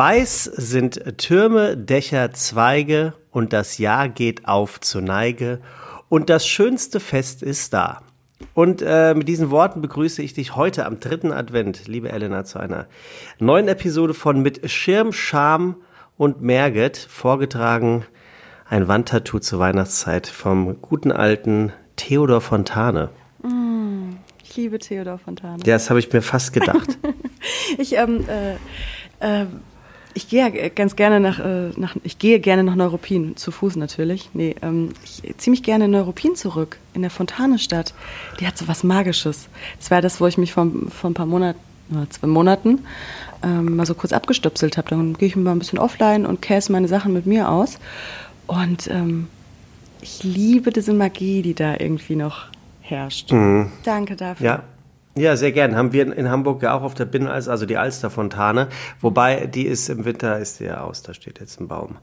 Weiß sind Türme, Dächer, Zweige und das Jahr geht auf zur Neige und das schönste Fest ist da. Und äh, mit diesen Worten begrüße ich dich heute am dritten Advent, liebe Elena, zu einer neuen Episode von Mit Schirm, Scham und Merget, vorgetragen ein Wandtattoo zur Weihnachtszeit vom guten alten Theodor Fontane. Mm, ich liebe Theodor Fontane. Ja, das habe ich mir fast gedacht. ich ähm, äh, äh, ich gehe ganz gerne nach, äh, nach, ich gehe gerne nach Neuruppin, zu Fuß natürlich. Nee, ähm, ich ziehe mich gerne in Neuruppin zurück, in der Fontanestadt. Die hat so was Magisches. Das war das, wo ich mich vor, vor ein paar Monaten, oder zwei Monaten, ähm, mal so kurz abgestöpselt habe. Dann gehe ich mal ein bisschen offline und käse meine Sachen mit mir aus. Und ähm, ich liebe diese Magie, die da irgendwie noch herrscht. Mhm. Danke dafür. Ja, ja, sehr gern. Haben wir in Hamburg ja auch auf der Binnenalster, also die Alsterfontane. Wobei, die ist im Winter, ist die ja aus, da steht jetzt ein Baum.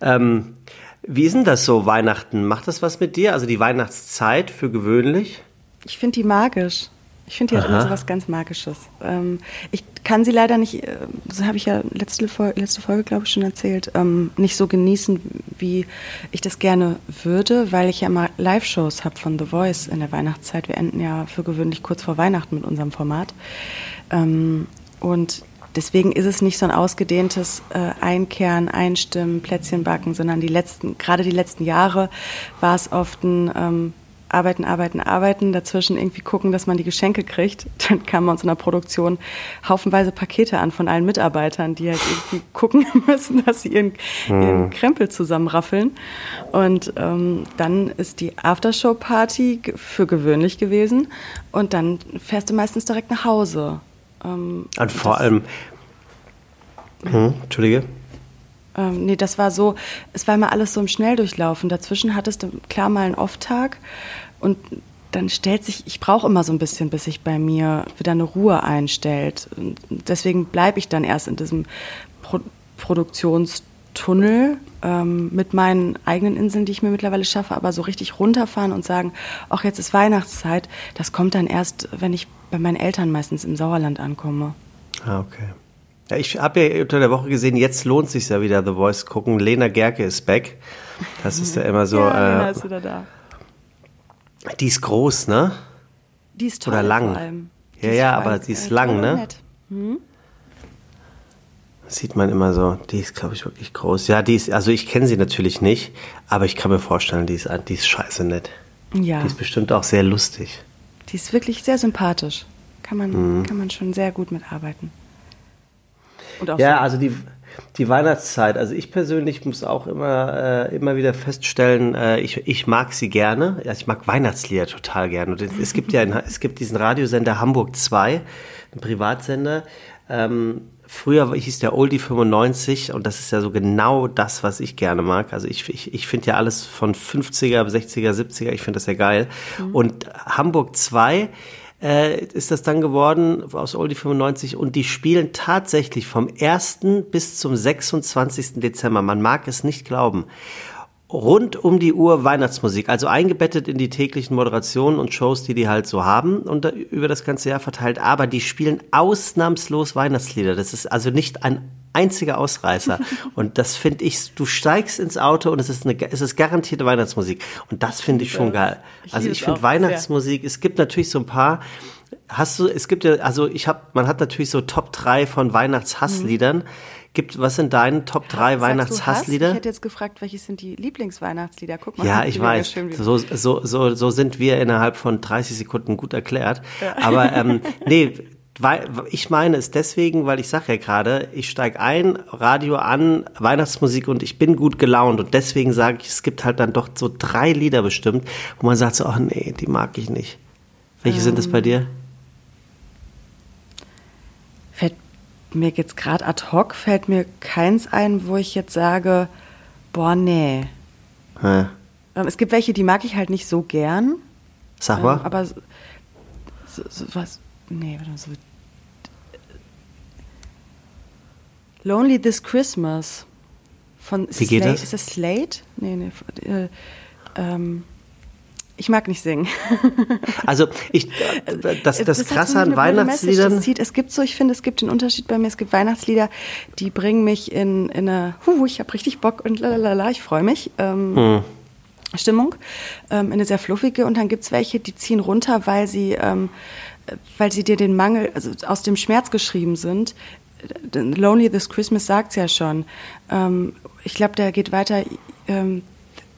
Ähm, wie ist denn das so, Weihnachten? Macht das was mit dir? Also die Weihnachtszeit für gewöhnlich? Ich finde die magisch. Ich finde, die hat immer so was ganz Magisches. Ähm, ich kann sie leider nicht, äh, das habe ich ja letzte, Folge, letzte Folge, glaube ich, schon erzählt, ähm, nicht so genießen, wie ich das gerne würde, weil ich ja immer Live-Shows habe von The Voice in der Weihnachtszeit. Wir enden ja für gewöhnlich kurz vor Weihnachten mit unserem Format. Ähm, und deswegen ist es nicht so ein ausgedehntes äh, Einkehren, Einstimmen, Plätzchen backen, sondern die letzten, gerade die letzten Jahre war es oft ein ähm, arbeiten, arbeiten, arbeiten, dazwischen irgendwie gucken, dass man die Geschenke kriegt. Dann kam bei uns in der Produktion haufenweise Pakete an von allen Mitarbeitern, die halt irgendwie gucken müssen, dass sie ihren, mhm. ihren Krempel zusammenraffeln. Und ähm, dann ist die Aftershow-Party für gewöhnlich gewesen und dann fährst du meistens direkt nach Hause. Ähm, und vor allem, hm, Entschuldige. Ähm, nee, das war so, es war immer alles so im Schnelldurchlaufen. Dazwischen hattest du klar mal einen Off-Tag und dann stellt sich, ich brauche immer so ein bisschen, bis sich bei mir wieder eine Ruhe einstellt. Und deswegen bleibe ich dann erst in diesem Pro Produktionstunnel ähm, mit meinen eigenen Inseln, die ich mir mittlerweile schaffe, aber so richtig runterfahren und sagen, ach, jetzt ist Weihnachtszeit, das kommt dann erst, wenn ich bei meinen Eltern meistens im Sauerland ankomme. Ah, okay. Ja, ich habe ja unter der Woche gesehen, jetzt lohnt sich ja wieder The Voice gucken. Lena Gerke ist back. Das ist ja immer so. ja, Lena äh, ist wieder da. Die ist groß, ne? Die ist toll Oder lang. Ja, ja, aber sie ist äh, lang, ne? Hm? Sieht man immer so. Die ist, glaube ich, wirklich groß. Ja, die ist, also ich kenne sie natürlich nicht, aber ich kann mir vorstellen, die ist, die ist scheiße nett. Ja. Die ist bestimmt auch sehr lustig. Die ist wirklich sehr sympathisch. Kann man, mhm. kann man schon sehr gut mitarbeiten ja, so. also die, die Weihnachtszeit. Also ich persönlich muss auch immer, äh, immer wieder feststellen, äh, ich, ich mag sie gerne. Ja, ich mag Weihnachtslieder total gerne. Und es, gibt ja, es gibt diesen Radiosender Hamburg 2, ein Privatsender. Ähm, früher hieß der Oldie 95 und das ist ja so genau das, was ich gerne mag. Also ich, ich, ich finde ja alles von 50er, 60er, 70er, ich finde das ja geil. Mhm. Und Hamburg 2 äh, ist das dann geworden aus Oldie 95 und die spielen tatsächlich vom 1. bis zum 26. Dezember. Man mag es nicht glauben. Rund um die Uhr Weihnachtsmusik, also eingebettet in die täglichen Moderationen und Shows, die die halt so haben und über das ganze Jahr verteilt. Aber die spielen ausnahmslos Weihnachtslieder. Das ist also nicht ein einziger Ausreißer. Und das finde ich, du steigst ins Auto und es ist eine, es ist garantierte Weihnachtsmusik. Und das finde ich schon geil. Also ich finde Weihnachtsmusik, es gibt natürlich so ein paar, hast du, es gibt ja, also ich habe, man hat natürlich so Top 3 von Weihnachtshassliedern. Mhm. Gibt, was sind deine Top 3 Weihnachtshasslieder? Ich hätte jetzt gefragt, welche sind die Lieblingsweihnachtslieder? Guck mal. Ja, ich weiß. So, so, so, so sind wir innerhalb von 30 Sekunden gut erklärt. Ja. Aber ähm, nee, weil, ich meine es deswegen, weil ich sage ja gerade, ich steige ein, Radio an, Weihnachtsmusik und ich bin gut gelaunt. Und deswegen sage ich, es gibt halt dann doch so drei Lieder bestimmt, wo man sagt so, ach nee, die mag ich nicht. Welche ähm, sind es bei dir? Fällt mir jetzt gerade ad hoc, fällt mir keins ein, wo ich jetzt sage, boah, nee. Ähm, es gibt welche, die mag ich halt nicht so gern. Sag mal. Ähm, aber so, so, was, nee, so Lonely This Christmas von Wie geht Slate. das? Ist das Slate? Nee, nee. Äh, ähm, ich mag nicht singen. Also ich, das, das, das Krasse an Weihnachtsliedern. Es gibt so, ich finde, es gibt den Unterschied bei mir. Es gibt Weihnachtslieder, die bringen mich in, in eine, hu, ich habe richtig Bock und lalala, ich freue mich. Ähm, hm. Stimmung, ähm, in eine sehr fluffige. Und dann gibt es welche, die ziehen runter, weil sie, ähm, weil sie dir den Mangel, also aus dem Schmerz geschrieben sind. Lonely This Christmas sagt es ja schon. Ähm, ich glaube, der geht weiter. Ähm,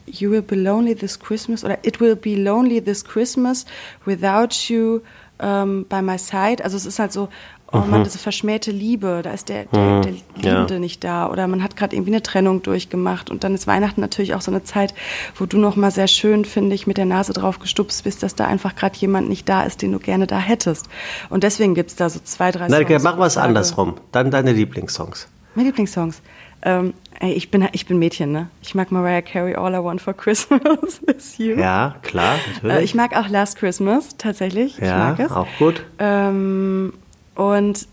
You will be lonely this Christmas oder It will be lonely this Christmas without you um, by my side. Also es ist halt so, oh mhm. man, diese verschmähte Liebe, da ist der, der, mhm. der Liebende ja. nicht da oder man hat gerade irgendwie eine Trennung durchgemacht und dann ist Weihnachten natürlich auch so eine Zeit, wo du noch mal sehr schön, finde ich, mit der Nase drauf gestupst bist, dass da einfach gerade jemand nicht da ist, den du gerne da hättest. Und deswegen gibt es da so zwei, drei Songs. Nein, mach was andersrum. Dann deine Lieblingssongs. Meine Lieblingssongs. Ähm, ey, ich bin, ich bin Mädchen, ne? Ich mag Mariah Carey, All I Want for Christmas is You. Ja, klar, natürlich. Äh, ich mag auch Last Christmas, tatsächlich. Ja, ich mag es. auch gut. Ähm, und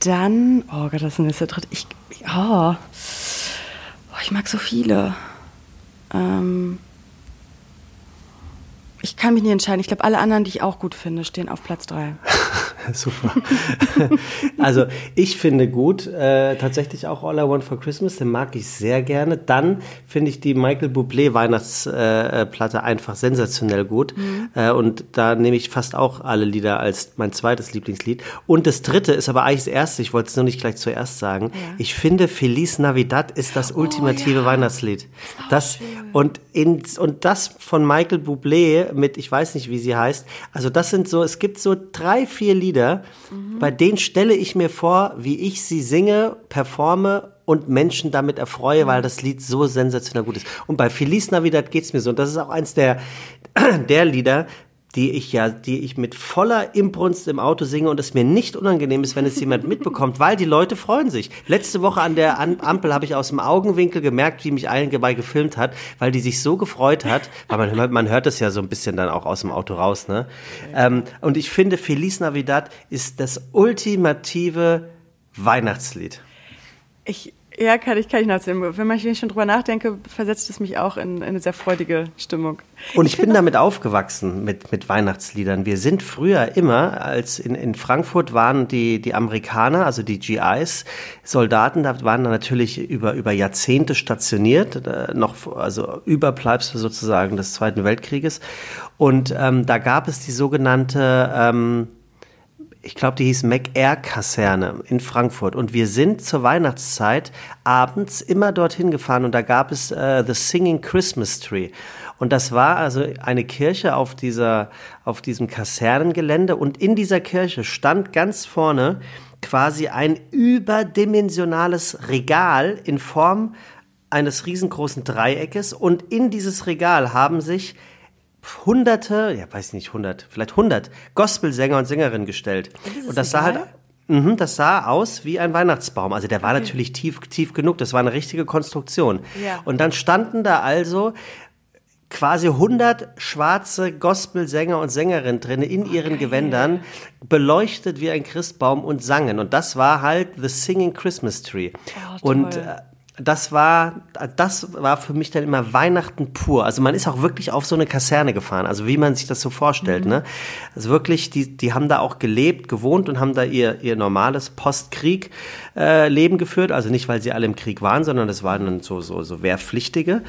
dann, oh Gott, das ist der dritte. Ich, oh, oh, ich mag so viele. Ähm, ich kann mich nicht entscheiden. Ich glaube, alle anderen, die ich auch gut finde, stehen auf Platz drei. Super. also ich finde gut, äh, tatsächlich auch All I Want for Christmas, den mag ich sehr gerne. Dann finde ich die Michael Bublé Weihnachtsplatte äh, einfach sensationell gut. Mhm. Äh, und da nehme ich fast auch alle Lieder als mein zweites Lieblingslied. Und das dritte ist aber eigentlich das erste, ich wollte es nur nicht gleich zuerst sagen. Ja. Ich finde Feliz Navidad ist das oh, ultimative ja. Weihnachtslied. Das, und, in, und das von Michael Bublé mit, ich weiß nicht, wie sie heißt. Also das sind so, es gibt so drei, vier Lieder, Lieder, mhm. bei denen stelle ich mir vor, wie ich sie singe, performe und Menschen damit erfreue, mhm. weil das Lied so sensationell gut ist. Und bei Feliz Navidad geht es mir so. Und das ist auch eins der, der Lieder, die ich ja, die ich mit voller Imbrunst im Auto singe und es mir nicht unangenehm ist, wenn es jemand mitbekommt, weil die Leute freuen sich. Letzte Woche an der Ampel habe ich aus dem Augenwinkel gemerkt, wie mich einen dabei gefilmt hat, weil die sich so gefreut hat, weil man, man hört es ja so ein bisschen dann auch aus dem Auto raus, ne? Ähm, und ich finde, Feliz Navidad ist das ultimative Weihnachtslied. Ich ja, kann ich, kann ich nachsehen. Wenn ich schon drüber nachdenke, versetzt es mich auch in, in eine sehr freudige Stimmung. Und ich, ich bin damit aufgewachsen, mit, mit Weihnachtsliedern. Wir sind früher immer, als in, in Frankfurt waren die, die Amerikaner, also die GIs, Soldaten, da waren natürlich über, über Jahrzehnte stationiert, äh, noch, also Überbleibsel sozusagen des Zweiten Weltkrieges. Und ähm, da gab es die sogenannte, ähm, ich glaube, die hieß McAir-Kaserne in Frankfurt. Und wir sind zur Weihnachtszeit abends immer dorthin gefahren und da gab es äh, The Singing Christmas Tree. Und das war also eine Kirche auf dieser, auf diesem Kasernengelände und in dieser Kirche stand ganz vorne quasi ein überdimensionales Regal in Form eines riesengroßen Dreieckes und in dieses Regal haben sich hunderte, ja weiß nicht, hundert, vielleicht hundert Gospelsänger und Sängerinnen gestellt. Und das sah halt, mh, das sah aus wie ein Weihnachtsbaum. Also der war okay. natürlich tief, tief genug. Das war eine richtige Konstruktion. Ja. Und dann standen da also quasi 100 schwarze Gospelsänger und Sängerinnen drin in ihren okay. Gewändern, beleuchtet wie ein Christbaum und sangen. Und das war halt The Singing Christmas Tree. Oh, und äh, das war, das war für mich dann immer Weihnachten pur. Also man ist auch wirklich auf so eine Kaserne gefahren, also wie man sich das so vorstellt, mhm. ne? Also wirklich, die, die haben da auch gelebt, gewohnt und haben da ihr, ihr normales Postkrieg-Leben äh, geführt. Also nicht, weil sie alle im Krieg waren, sondern das waren dann so, so, so Wehrpflichtige.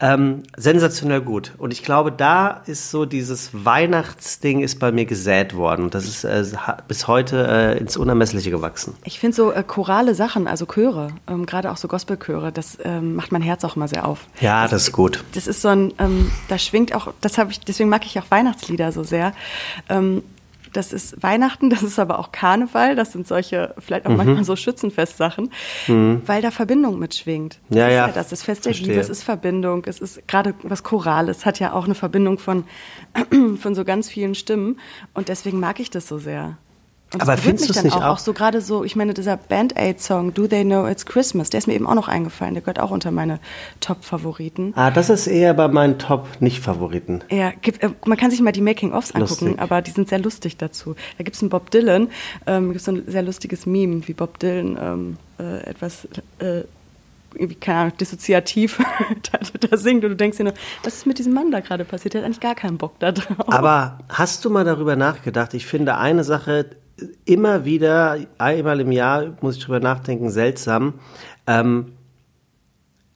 Ähm, sensationell gut. Und ich glaube, da ist so dieses Weihnachtsding ist bei mir gesät worden. Und das ist äh, bis heute äh, ins Unermessliche gewachsen. Ich finde so äh, chorale Sachen, also Chöre, ähm, gerade auch so Gospelchöre, das ähm, macht mein Herz auch immer sehr auf. Ja, das, das ist gut. Das ist so ein, ähm, da schwingt auch, das habe ich, deswegen mag ich auch Weihnachtslieder so sehr. Das ist Weihnachten, das ist aber auch Karneval, das sind solche, vielleicht auch mhm. manchmal so Schützenfestsachen, mhm. weil da Verbindung mitschwingt. Das ja, ist ja. ja das, das Fest der Liebe, es ist Verbindung, es ist gerade was Chorales, hat ja auch eine Verbindung von, von so ganz vielen Stimmen und deswegen mag ich das so sehr. Und aber findest du es nicht auch, auch so gerade so, ich meine, dieser Band-Aid-Song, Do They Know It's Christmas, der ist mir eben auch noch eingefallen, der gehört auch unter meine Top-Favoriten. Ah, das ist eher bei meinen Top-Nicht-Favoriten. Ja, gibt, äh, man kann sich mal die Making-ofs angucken, aber die sind sehr lustig dazu. Da gibt es einen Bob Dylan, ähm, gibt es so ein sehr lustiges Meme, wie Bob Dylan ähm, äh, etwas äh, irgendwie, keine Ahnung, dissoziativ da, da, singt und du denkst dir nur, was ist mit diesem Mann da gerade passiert? Der hat eigentlich gar keinen Bock da drauf. Aber hast du mal darüber nachgedacht? Ich finde eine Sache immer wieder, einmal im Jahr muss ich darüber nachdenken, seltsam. Ähm,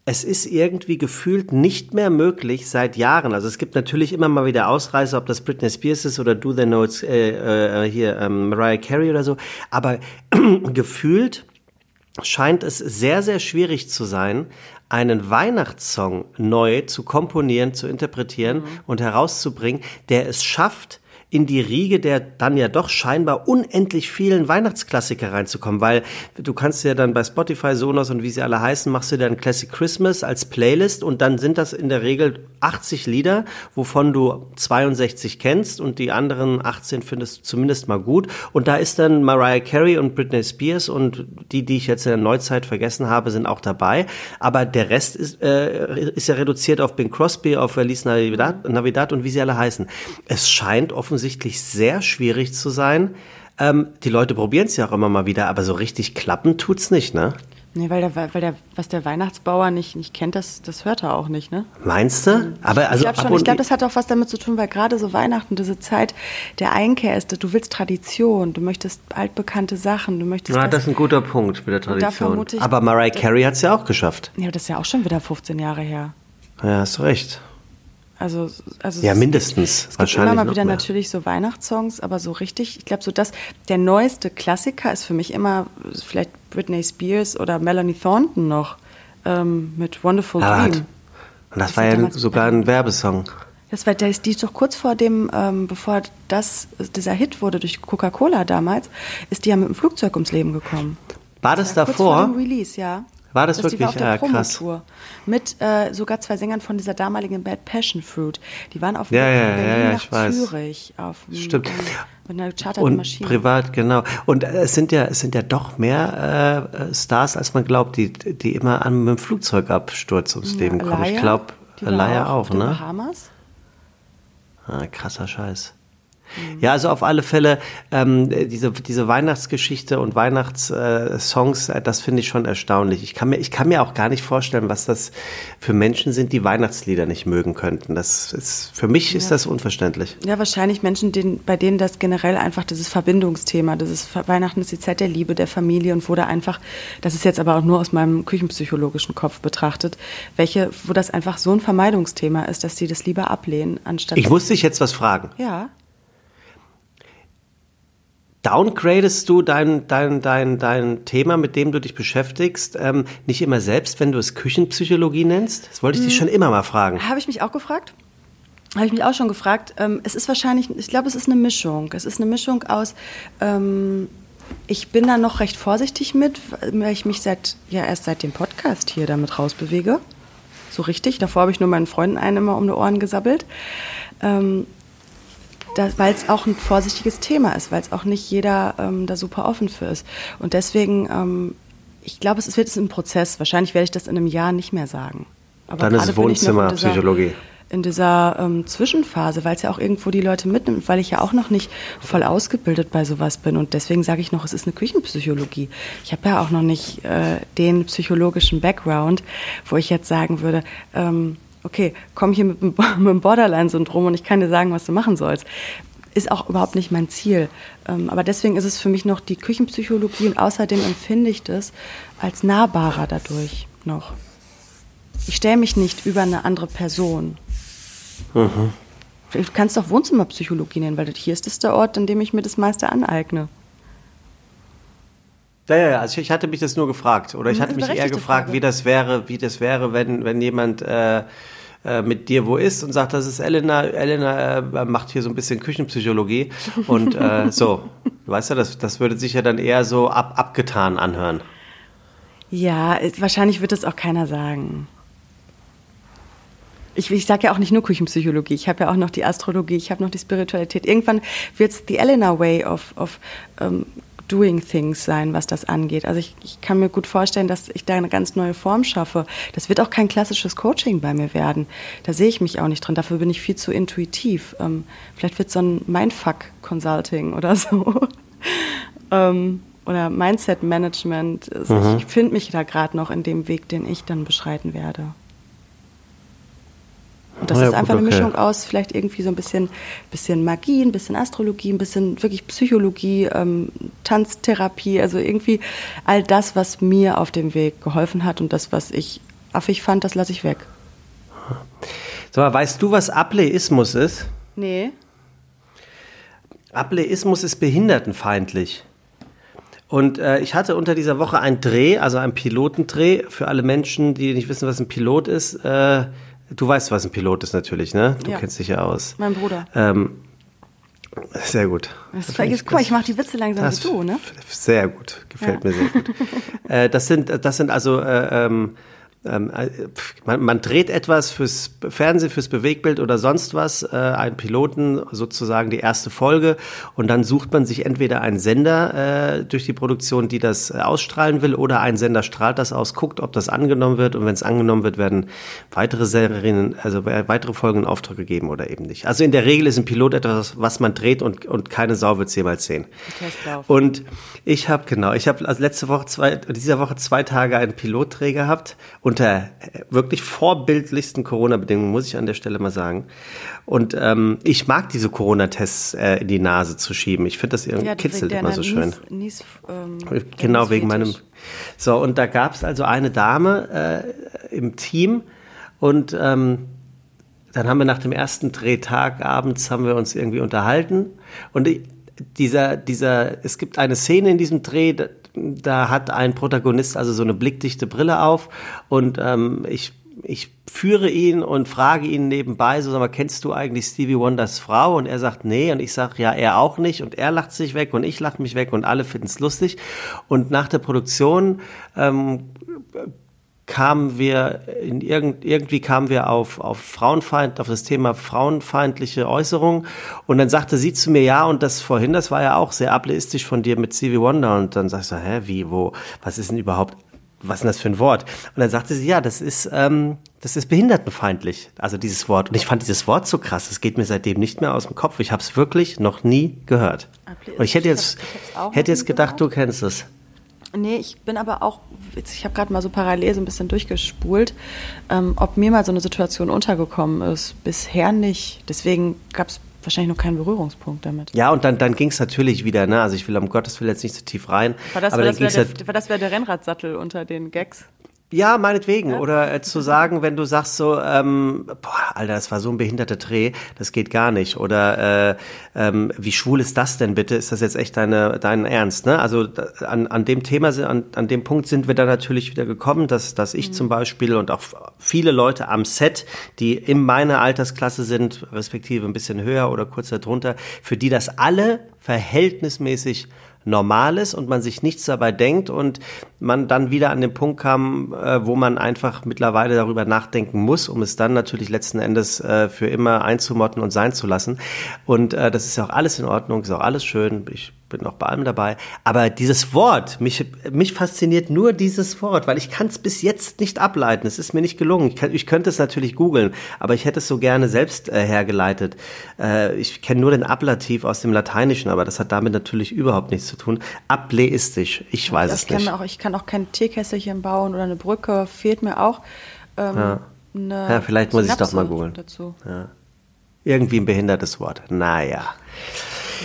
es ist irgendwie gefühlt nicht mehr möglich seit Jahren. Also es gibt natürlich immer mal wieder Ausreißer, ob das Britney Spears ist oder Do They Know It's äh, äh, hier ähm, Mariah Carey oder so. Aber gefühlt scheint es sehr, sehr schwierig zu sein, einen Weihnachtssong neu zu komponieren, zu interpretieren mhm. und herauszubringen, der es schafft, in die Riege der dann ja doch scheinbar unendlich vielen Weihnachtsklassiker reinzukommen, weil du kannst ja dann bei Spotify, Sonos und wie sie alle heißen, machst du dann Classic Christmas als Playlist und dann sind das in der Regel 80 Lieder, wovon du 62 kennst und die anderen 18 findest du zumindest mal gut und da ist dann Mariah Carey und Britney Spears und die, die ich jetzt in der Neuzeit vergessen habe, sind auch dabei, aber der Rest ist, äh, ist ja reduziert auf Bing Crosby, auf Feliz Navidad, Navidad und wie sie alle heißen. Es scheint offensichtlich offensichtlich sehr schwierig zu sein. Ähm, die Leute probieren es ja auch immer mal wieder, aber so richtig klappen tut es nicht, ne? Nee, weil der, weil der, was der Weihnachtsbauer nicht, nicht kennt, das, das hört er auch nicht, ne? Meinst du? Aber also, ich glaube glaube, das hat auch was damit zu tun, weil gerade so Weihnachten, diese Zeit der Einkehr ist, du willst Tradition, du möchtest altbekannte Sachen, du möchtest. Ja, das ist ein guter Punkt mit der Tradition. Ich, aber Mariah Carey hat es ja auch geschafft. Ja, das ist ja auch schon wieder 15 Jahre her. Ja, hast recht. Also, also ja, mindestens. Es, gibt immer mal wieder natürlich so Weihnachtssongs, aber so richtig, ich glaube, so das, der neueste Klassiker ist für mich immer vielleicht Britney Spears oder Melanie Thornton noch ähm, mit Wonderful ja, Dream. Und das, das war ja sogar ein Werbesong. Das war, die ist doch kurz vor dem, ähm, bevor das, dieser Hit wurde durch Coca-Cola damals, ist die ja mit dem Flugzeug ums Leben gekommen. War das, das davor? Kurz vor dem Release, ja. War das, das wirklich war ja, krass? Mit äh, sogar zwei Sängern von dieser damaligen Bad Passion Fruit. Die waren auf dem ja, ja, von Berlin ja, nach Zürich. Auf, Stimmt. Mit einer charterten Maschine. privat, genau. Und äh, es sind ja, es sind ja doch mehr äh, Stars, als man glaubt, die, die immer an mit dem Flugzeugabsturz ums Leben kommen. Ich glaube, Alaya auch, auch ne? Bahamas? Ah, krasser Scheiß. Ja, also auf alle Fälle ähm, diese, diese Weihnachtsgeschichte und Weihnachtssongs, äh, das finde ich schon erstaunlich. Ich kann, mir, ich kann mir auch gar nicht vorstellen, was das für Menschen sind, die Weihnachtslieder nicht mögen könnten. Das ist, für mich ist das unverständlich. Ja, wahrscheinlich Menschen, denen, bei denen das generell einfach dieses Verbindungsthema, dieses Weihnachten ist die Zeit der Liebe, der Familie und wo da einfach, das ist jetzt aber auch nur aus meinem küchenpsychologischen Kopf betrachtet, welche, wo das einfach so ein Vermeidungsthema ist, dass sie das lieber ablehnen, anstatt. Ich muss dich jetzt was fragen. Ja downgradest du dein, dein, dein, dein Thema, mit dem du dich beschäftigst, ähm, nicht immer selbst, wenn du es Küchenpsychologie nennst? Das wollte ich dich hm. schon immer mal fragen. Habe ich mich auch gefragt. Habe ich mich auch schon gefragt. Ähm, es ist wahrscheinlich, ich glaube, es ist eine Mischung. Es ist eine Mischung aus, ähm, ich bin da noch recht vorsichtig mit, weil ich mich seit, ja, erst seit dem Podcast hier damit rausbewege. So richtig. Davor habe ich nur meinen Freunden einen immer um die Ohren gesabbelt. Ähm, weil es auch ein vorsichtiges Thema ist, weil es auch nicht jeder ähm, da super offen für ist. Und deswegen, ähm, ich glaube, es wird ein Prozess. Wahrscheinlich werde ich das in einem Jahr nicht mehr sagen. Aber Dann ist es Wohnzimmerpsychologie. In dieser ähm, Zwischenphase, weil es ja auch irgendwo die Leute mitnimmt, weil ich ja auch noch nicht voll ausgebildet bei sowas bin. Und deswegen sage ich noch, es ist eine Küchenpsychologie. Ich habe ja auch noch nicht äh, den psychologischen Background, wo ich jetzt sagen würde, ähm, okay, komm hier mit, mit dem Borderline-Syndrom und ich kann dir sagen, was du machen sollst. Ist auch überhaupt nicht mein Ziel. Ähm, aber deswegen ist es für mich noch die Küchenpsychologie und außerdem empfinde ich das als nahbarer dadurch noch. Ich stelle mich nicht über eine andere Person. Mhm. Du kannst doch Wohnzimmerpsychologie nennen, weil hier ist es der Ort, an dem ich mir das meiste aneigne. Ja, ja, also ich hatte mich das nur gefragt. Oder ich hatte mich eher gefragt, Frage. wie das wäre, wie das wäre, wenn, wenn jemand äh, äh, mit dir wo ist und sagt, das ist Elena, Elena äh, macht hier so ein bisschen Küchenpsychologie. Und äh, so, weißt du, das, das würde sich ja dann eher so ab, abgetan anhören. Ja, wahrscheinlich wird das auch keiner sagen. Ich, ich sage ja auch nicht nur Küchenpsychologie, ich habe ja auch noch die Astrologie, ich habe noch die Spiritualität. Irgendwann wird es die Elena Way of, of ähm, Doing Things sein, was das angeht. Also ich, ich kann mir gut vorstellen, dass ich da eine ganz neue Form schaffe. Das wird auch kein klassisches Coaching bei mir werden. Da sehe ich mich auch nicht drin. Dafür bin ich viel zu intuitiv. Ähm, vielleicht wird so ein Mindfuck-Consulting oder so. ähm, oder Mindset Management. Also mhm. Ich finde mich da gerade noch in dem Weg, den ich dann beschreiten werde. Und das ja, ist einfach gut, okay. eine Mischung aus vielleicht irgendwie so ein bisschen, bisschen Magie, ein bisschen Astrologie, ein bisschen wirklich Psychologie, ähm, Tanztherapie, also irgendwie all das, was mir auf dem Weg geholfen hat und das, was ich affig fand, das lasse ich weg. So, weißt du, was Ableismus ist? Nee. Ableismus ist behindertenfeindlich. Und äh, ich hatte unter dieser Woche einen Dreh, also einen Pilotendreh für alle Menschen, die nicht wissen, was ein Pilot ist. Äh, du weißt, was ein Pilot ist natürlich, ne? Du ja. kennst dich ja aus. Mein Bruder. Ähm, sehr gut. Das das ich, guck mal, ich mache die Witze langsam wie du, ne? Sehr gut, gefällt ja. mir sehr gut. äh, das sind, das sind also äh, ähm, ähm, äh, man, man, dreht etwas fürs Fernsehen, fürs Bewegbild oder sonst was, äh, einen Piloten, sozusagen die erste Folge, und dann sucht man sich entweder einen Sender äh, durch die Produktion, die das äh, ausstrahlen will, oder ein Sender strahlt das aus, guckt, ob das angenommen wird, und wenn es angenommen wird, werden weitere Serien, also weitere Folgen in Auftrag gegeben oder eben nicht. Also in der Regel ist ein Pilot etwas, was man dreht und, und keine Sau wird es jemals sehen. Und ich habe, genau, ich habe also letzte Woche, zwei, dieser Woche zwei Tage einen Pilotdreh gehabt und unter wirklich vorbildlichsten Corona-Bedingungen, muss ich an der Stelle mal sagen. Und ähm, ich mag diese Corona-Tests äh, in die Nase zu schieben. Ich finde das irgendwie ja, kitzelt immer so schön. Nies, ähm, genau, wegen meinem. So, und da gab es also eine Dame äh, im Team und ähm, dann haben wir nach dem ersten Drehtag abends haben wir uns irgendwie unterhalten und dieser, dieser, es gibt eine Szene in diesem Dreh, da hat ein Protagonist also so eine blickdichte Brille auf und ähm, ich ich führe ihn und frage ihn nebenbei, so sag mal, kennst du eigentlich Stevie Wonders Frau? Und er sagt, nee. Und ich sage, ja, er auch nicht. Und er lacht sich weg und ich lache mich weg und alle finden es lustig. Und nach der Produktion ähm, kamen wir in irgend, irgendwie kamen wir auf, auf Frauenfeind, auf das Thema frauenfeindliche Äußerungen. Und dann sagte sie zu mir, ja, und das vorhin, das war ja auch sehr ableistisch von dir mit Stevie Wonder. Und dann sagst du, hä, wie, wo, was ist denn überhaupt, was ist denn das für ein Wort? Und dann sagte sie, ja, das ist, ähm, das ist behindertenfeindlich, also dieses Wort. Und ich fand dieses Wort so krass, es geht mir seitdem nicht mehr aus dem Kopf. Ich habe es wirklich noch nie gehört. Und ich hätte jetzt, ich hätte jetzt gedacht, gehört. du kennst es. Nee, ich bin aber auch, ich habe gerade mal so parallel so ein bisschen durchgespult, ähm, ob mir mal so eine Situation untergekommen ist. Bisher nicht. Deswegen gab es wahrscheinlich noch keinen Berührungspunkt damit. Ja, und dann, dann ging es natürlich wieder, ne? Also ich will um Gottes Willen jetzt nicht zu tief rein. War das, aber das wäre der, wär der Rennradsattel unter den Gags? Ja, meinetwegen. Oder äh, zu sagen, wenn du sagst so, ähm, boah, Alter, das war so ein behinderter Dreh, das geht gar nicht. Oder äh, ähm, wie schwul ist das denn bitte? Ist das jetzt echt deine, dein Ernst? Ne? Also an, an dem Thema, an, an dem Punkt sind wir dann natürlich wieder gekommen, dass, dass ich mhm. zum Beispiel und auch viele Leute am Set, die in meiner Altersklasse sind, respektive ein bisschen höher oder kurz darunter, für die das alle verhältnismäßig normal ist und man sich nichts dabei denkt und man dann wieder an den Punkt kam, äh, wo man einfach mittlerweile darüber nachdenken muss, um es dann natürlich letzten Endes äh, für immer einzumotten und sein zu lassen. Und äh, das ist ja auch alles in Ordnung, ist auch alles schön. Ich bin auch bei allem dabei. Aber dieses Wort, mich, mich fasziniert nur dieses Wort, weil ich kann es bis jetzt nicht ableiten. Es ist mir nicht gelungen. Ich, kann, ich könnte es natürlich googeln, aber ich hätte es so gerne selbst äh, hergeleitet. Äh, ich kenne nur den Ablativ aus dem Lateinischen, aber das hat damit natürlich überhaupt nichts zu tun. Ableistisch, ich weiß das es nicht. Auch, ich kann auch kein Teekesselchen bauen oder eine Brücke, fehlt mir auch. Ähm, ja. Ja, vielleicht muss ich doch mal googeln. Ja. Irgendwie ein behindertes Wort. Naja.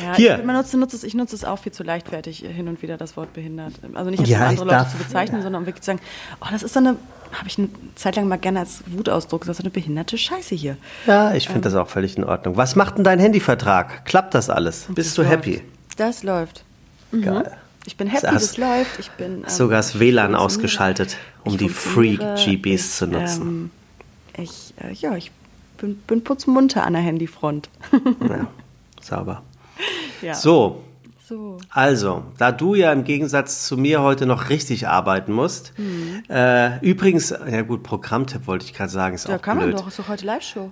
Ja, Hier. Ich, nutze, nutze es, ich nutze es auch viel zu leichtfertig hin und wieder das Wort behindert. Also nicht, ja, um andere Leute zu bezeichnen, sondern um wirklich zu sagen, oh, das ist so eine, habe ich eine Zeit lang mal gerne als Wutausdruck gesagt, so eine behinderte Scheiße hier. Ja, ich finde ähm, das auch völlig in Ordnung. Was macht denn dein Handyvertrag? Klappt das alles? Bist das du läuft. happy? Das läuft. Mhm. Geil. Ich bin happy, das läuft. Ich bin, ähm, sogar das WLAN ausgeschaltet, um die Free-GBs zu nutzen. Ähm, ich, äh, ja, ich bin, bin putzmunter an der Handyfront. ja, sauber. Ja. So. So. Also, da du ja im Gegensatz zu mir heute noch richtig arbeiten musst, mhm. äh, übrigens, ja gut, Programmtipp wollte ich gerade sagen, ist ja, auch kann blöd. man doch, ist doch heute Live-Show.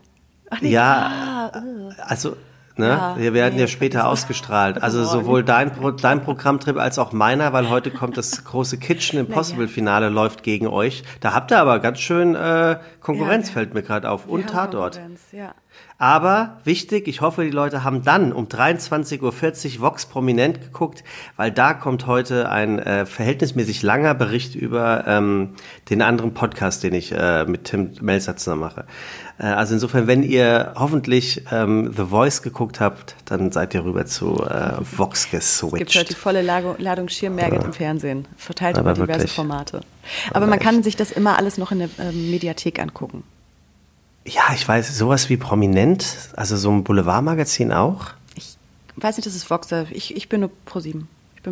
Nee, ja, ah, uh. also Ne? Ja, wir werden nee, ja später ausgestrahlt. Also sowohl dein, Pro, dein Programmtrip als auch meiner, weil heute kommt das große Kitchen Impossible Finale läuft gegen euch. Da habt ihr aber ganz schön äh, Konkurrenz, ja, fällt mir gerade auf. Und Tatort. Ja. Aber wichtig, ich hoffe, die Leute haben dann um 23.40 Uhr Vox prominent geguckt, weil da kommt heute ein äh, verhältnismäßig langer Bericht über ähm, den anderen Podcast, den ich äh, mit Tim Melzer zusammen mache. Äh, also insofern, wenn ihr hoffentlich ähm, The Voice geguckt habt, dann seid ihr rüber zu äh, Vox geswitcht. Es gibt heute die volle Ladung Schirmmerget ja. im Fernsehen, verteilt Aber über diverse wirklich. Formate. Aber, Aber man kann sich das immer alles noch in der äh, Mediathek angucken. Ja, ich weiß, sowas wie prominent, also so ein Boulevardmagazin auch. Ich weiß nicht, das ist Vox, ich, ich bin nur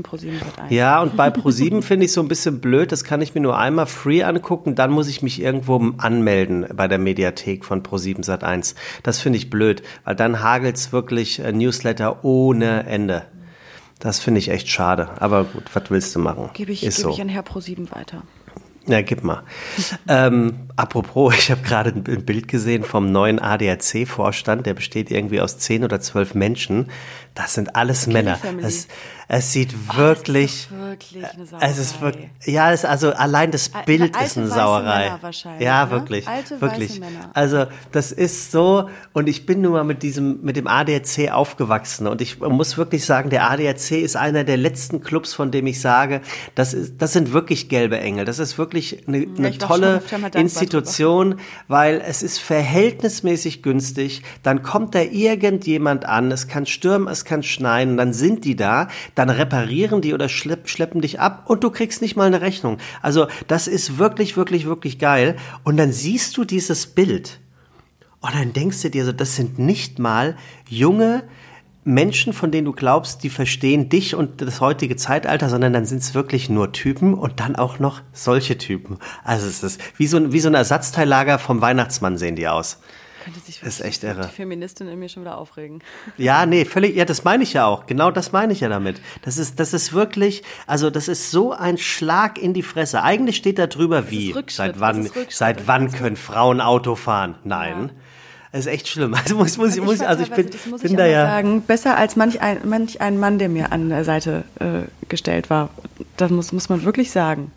pro 7 bin Pro7 Ja, und bei Pro7 finde ich so ein bisschen blöd, das kann ich mir nur einmal free angucken, dann muss ich mich irgendwo anmelden bei der Mediathek von Pro7 Sat1. Das finde ich blöd, weil dann hagelt es wirklich äh, Newsletter ohne Ende. Das finde ich echt schade. Aber gut, was willst du machen? Gebe ich, geb so. ich an Herr Pro7 weiter. Ja, gib mal. ähm, apropos, ich habe gerade ein Bild gesehen vom neuen ADAC-Vorstand, der besteht irgendwie aus zehn oder zwölf Menschen. Das sind alles Männer. Das, es sieht oh, wirklich, wirklich es ist wirklich, ja, es, also allein das Bild Alte, ist eine Sauerei. Ja, ne? wirklich, Alte, wirklich. Also das ist so und ich bin nun mal mit diesem mit dem ADAC aufgewachsen und ich muss wirklich sagen, der ADAC ist einer der letzten Clubs, von dem ich sage, das ist, das sind wirklich gelbe Engel. Das ist wirklich eine, eine tolle Institution, weil es ist verhältnismäßig günstig. Dann kommt da irgendjemand an, es kann stürmen, es kann schneien, dann sind die da, dann reparieren die oder schlepp, schleppen dich ab und du kriegst nicht mal eine Rechnung. Also das ist wirklich, wirklich, wirklich geil. Und dann siehst du dieses Bild und dann denkst du dir so, das sind nicht mal junge Menschen, von denen du glaubst, die verstehen dich und das heutige Zeitalter, sondern dann sind es wirklich nur Typen und dann auch noch solche Typen. Also es ist wie so, wie so ein Ersatzteillager vom Weihnachtsmann sehen die aus. Könnte sich das ist echt irre. die Feministin in mir schon wieder aufregen. Ja, nee, völlig, ja, das meine ich ja auch. Genau das meine ich ja damit. Das ist, das ist wirklich, also das ist so ein Schlag in die Fresse. Eigentlich steht da drüber wie, seit wann, seit wann können Frauen Auto fahren? Nein. Ja. Das ist echt schlimm. Also muss, muss, ich, muss, also ich bin, das muss bin ich da ja sagen, besser als manch ein, manch ein Mann, der mir an der Seite äh, gestellt war. Das muss, muss man wirklich sagen.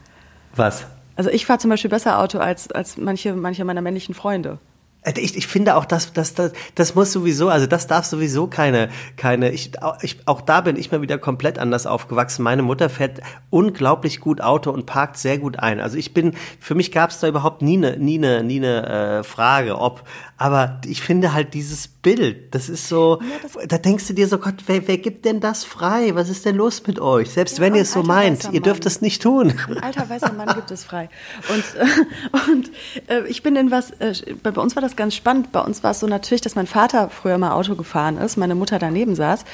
Was? Also ich fahre zum Beispiel besser Auto als, als manche, manche meiner männlichen Freunde. Äh, ich, ich finde auch, dass das, das, das muss sowieso, also das darf sowieso keine, keine, ich, ich, auch da bin ich mal wieder komplett anders aufgewachsen. Meine Mutter fährt unglaublich gut Auto und parkt sehr gut ein. Also ich bin, für mich gab es da überhaupt nie eine, nie eine, nie eine äh, Frage, ob, aber ich finde halt dieses Bild, das ist so, ja, da denkst du dir so, Gott, wer, wer gibt denn das frei? Was ist denn los mit euch? Selbst ja, wenn ihr es so meint, ihr dürft es nicht tun. Ein alter weißer Mann gibt es frei. Und, äh, und äh, ich bin in was, äh, bei uns war das ganz spannend. Bei uns war es so natürlich, dass mein Vater früher mal Auto gefahren ist, meine Mutter daneben saß.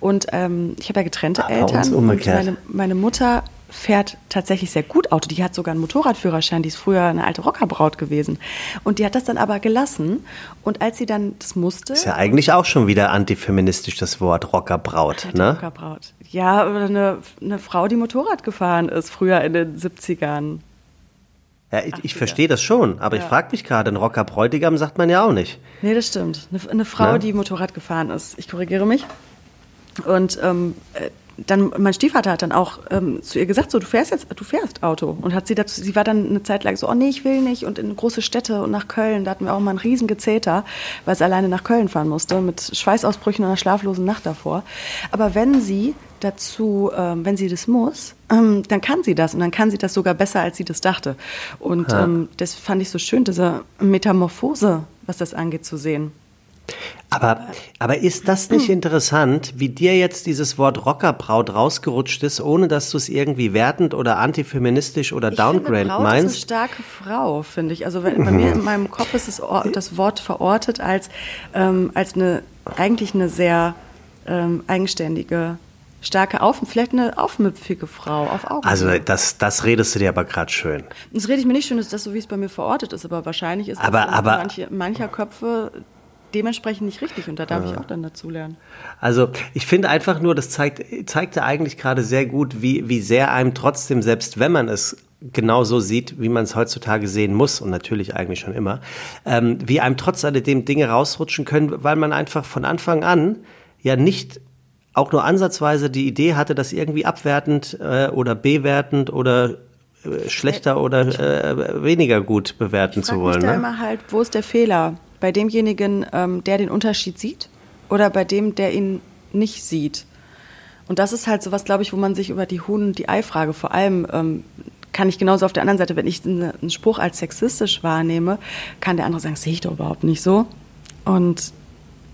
Und ähm, ich habe ja getrennte ah, Eltern. Und meine, meine Mutter fährt tatsächlich sehr gut Auto. Die hat sogar einen Motorradführerschein, die ist früher eine alte Rockerbraut gewesen. Und die hat das dann aber gelassen. Und als sie dann das musste. Ist ja eigentlich auch schon wieder antifeministisch das Wort Rockerbraut, ne? Rockerbraut. Ja, oder eine, eine Frau, die Motorrad gefahren ist, früher in den 70ern. Ja, ich, ich verstehe das schon, aber ja. ich frage mich gerade, ein Rockerbräutigam sagt man ja auch nicht. Nee, das stimmt. Eine, eine Frau, Na? die Motorrad gefahren ist. Ich korrigiere mich. Und ähm, äh, dann mein Stiefvater hat dann auch ähm, zu ihr gesagt, so du fährst jetzt, du fährst Auto und hat sie dazu, sie war dann eine Zeit lang so, oh nee, ich will nicht und in große Städte und nach Köln, da hatten wir auch mal einen riesen Gezeter, weil sie alleine nach Köln fahren musste mit Schweißausbrüchen und einer schlaflosen Nacht davor. Aber wenn sie dazu, ähm, wenn sie das muss, ähm, dann kann sie das und dann kann sie das sogar besser, als sie das dachte. Und ähm, das fand ich so schön, diese Metamorphose, was das angeht, zu sehen. Aber, aber ist das nicht interessant, wie dir jetzt dieses Wort Rockerbraut rausgerutscht ist, ohne dass du es irgendwie wertend oder antifeministisch oder downgrade Braut meinst? Ist eine starke Frau, finde ich. Also bei mir in meinem Kopf ist das, das Wort verortet als, ähm, als eine, eigentlich eine sehr ähm, eigenständige starke Auf, vielleicht eine aufmüpfige Frau auf Augen. Also das, das redest du dir aber gerade schön. Das rede ich mir nicht schön, ist das so, wie es bei mir verortet ist, aber wahrscheinlich ist aber, das aber, manche, mancher Köpfe dementsprechend nicht richtig und da darf ja. ich auch dann dazulernen. Also ich finde einfach nur, das zeigt, zeigte eigentlich gerade sehr gut, wie, wie sehr einem trotzdem, selbst wenn man es genau so sieht, wie man es heutzutage sehen muss und natürlich eigentlich schon immer, ähm, wie einem trotz alledem Dinge rausrutschen können, weil man einfach von Anfang an ja nicht auch nur ansatzweise die Idee hatte, das irgendwie abwertend äh, oder bewertend oder äh, schlechter oder äh, weniger gut bewerten zu wollen. Ich mich da ne? immer halt, wo ist der Fehler? Bei demjenigen, ähm, der den Unterschied sieht oder bei dem, der ihn nicht sieht? Und das ist halt sowas, glaube ich, wo man sich über die Huhn- und die Ei-Frage vor allem ähm, kann ich genauso auf der anderen Seite, wenn ich einen Spruch als sexistisch wahrnehme, kann der andere sagen, sehe ich doch überhaupt nicht so. Und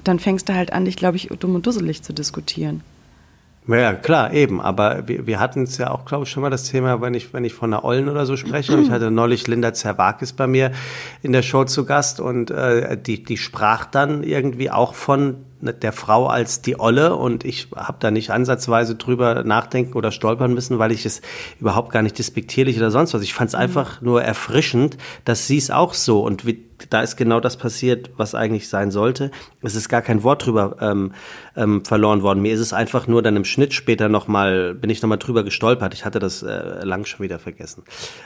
dann fängst du halt an, dich, glaube ich, dumm und dusselig zu diskutieren. Ja, klar, eben. Aber wir, wir hatten es ja auch, glaube ich, schon mal das Thema, wenn ich, wenn ich von einer Ollen oder so spreche. Und ich hatte neulich Linda Zerwakis bei mir in der Show zu Gast und äh, die, die sprach dann irgendwie auch von der Frau als die Olle und ich habe da nicht ansatzweise drüber nachdenken oder stolpern müssen, weil ich es überhaupt gar nicht despektierlich oder sonst was. Ich fand es mhm. einfach nur erfrischend, dass sie es auch so und wie, da ist genau das passiert, was eigentlich sein sollte. Es ist gar kein Wort drüber ähm, ähm, verloren worden. Mir ist es einfach nur dann im Schnitt später nochmal, bin ich nochmal drüber gestolpert. Ich hatte das äh, lang schon wieder vergessen.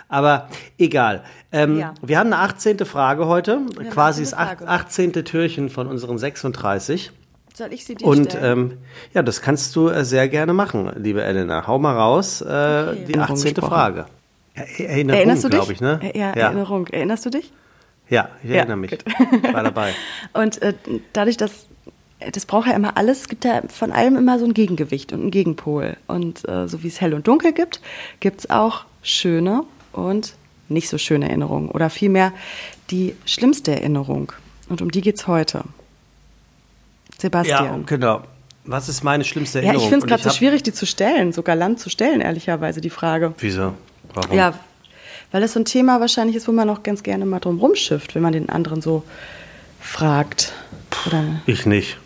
Aber egal. Ähm, ja. Wir haben eine 18. Frage heute, ja, quasi das 18. Türchen von unseren 36. Soll ich sie dir Und ähm, ja, das kannst du äh, sehr gerne machen, liebe Elena. Hau mal raus, äh, okay. die 18. Frage. Erinnerung, glaube ich, ne? Ja, ja, Erinnerung. Erinnerst du dich? Ja, ich erinnere ja, mich. Gut. Ich war dabei. Und äh, dadurch, dass das braucht ja immer alles, es gibt ja von allem immer so ein Gegengewicht und einen Gegenpol. Und äh, so wie es hell und dunkel gibt, gibt es auch schöne und nicht so schöne Erinnerungen. Oder vielmehr die schlimmste Erinnerung. Und um die geht es heute. Sebastian. Ja, genau. Was ist meine schlimmste Erinnerung? Ja, ich finde es gerade so schwierig, die zu stellen, so galant zu stellen, ehrlicherweise, die Frage. Wieso? Warum? Ja, weil das so ein Thema wahrscheinlich ist, wo man auch ganz gerne mal drum rumschifft, wenn man den anderen so fragt. Oder? Ich nicht.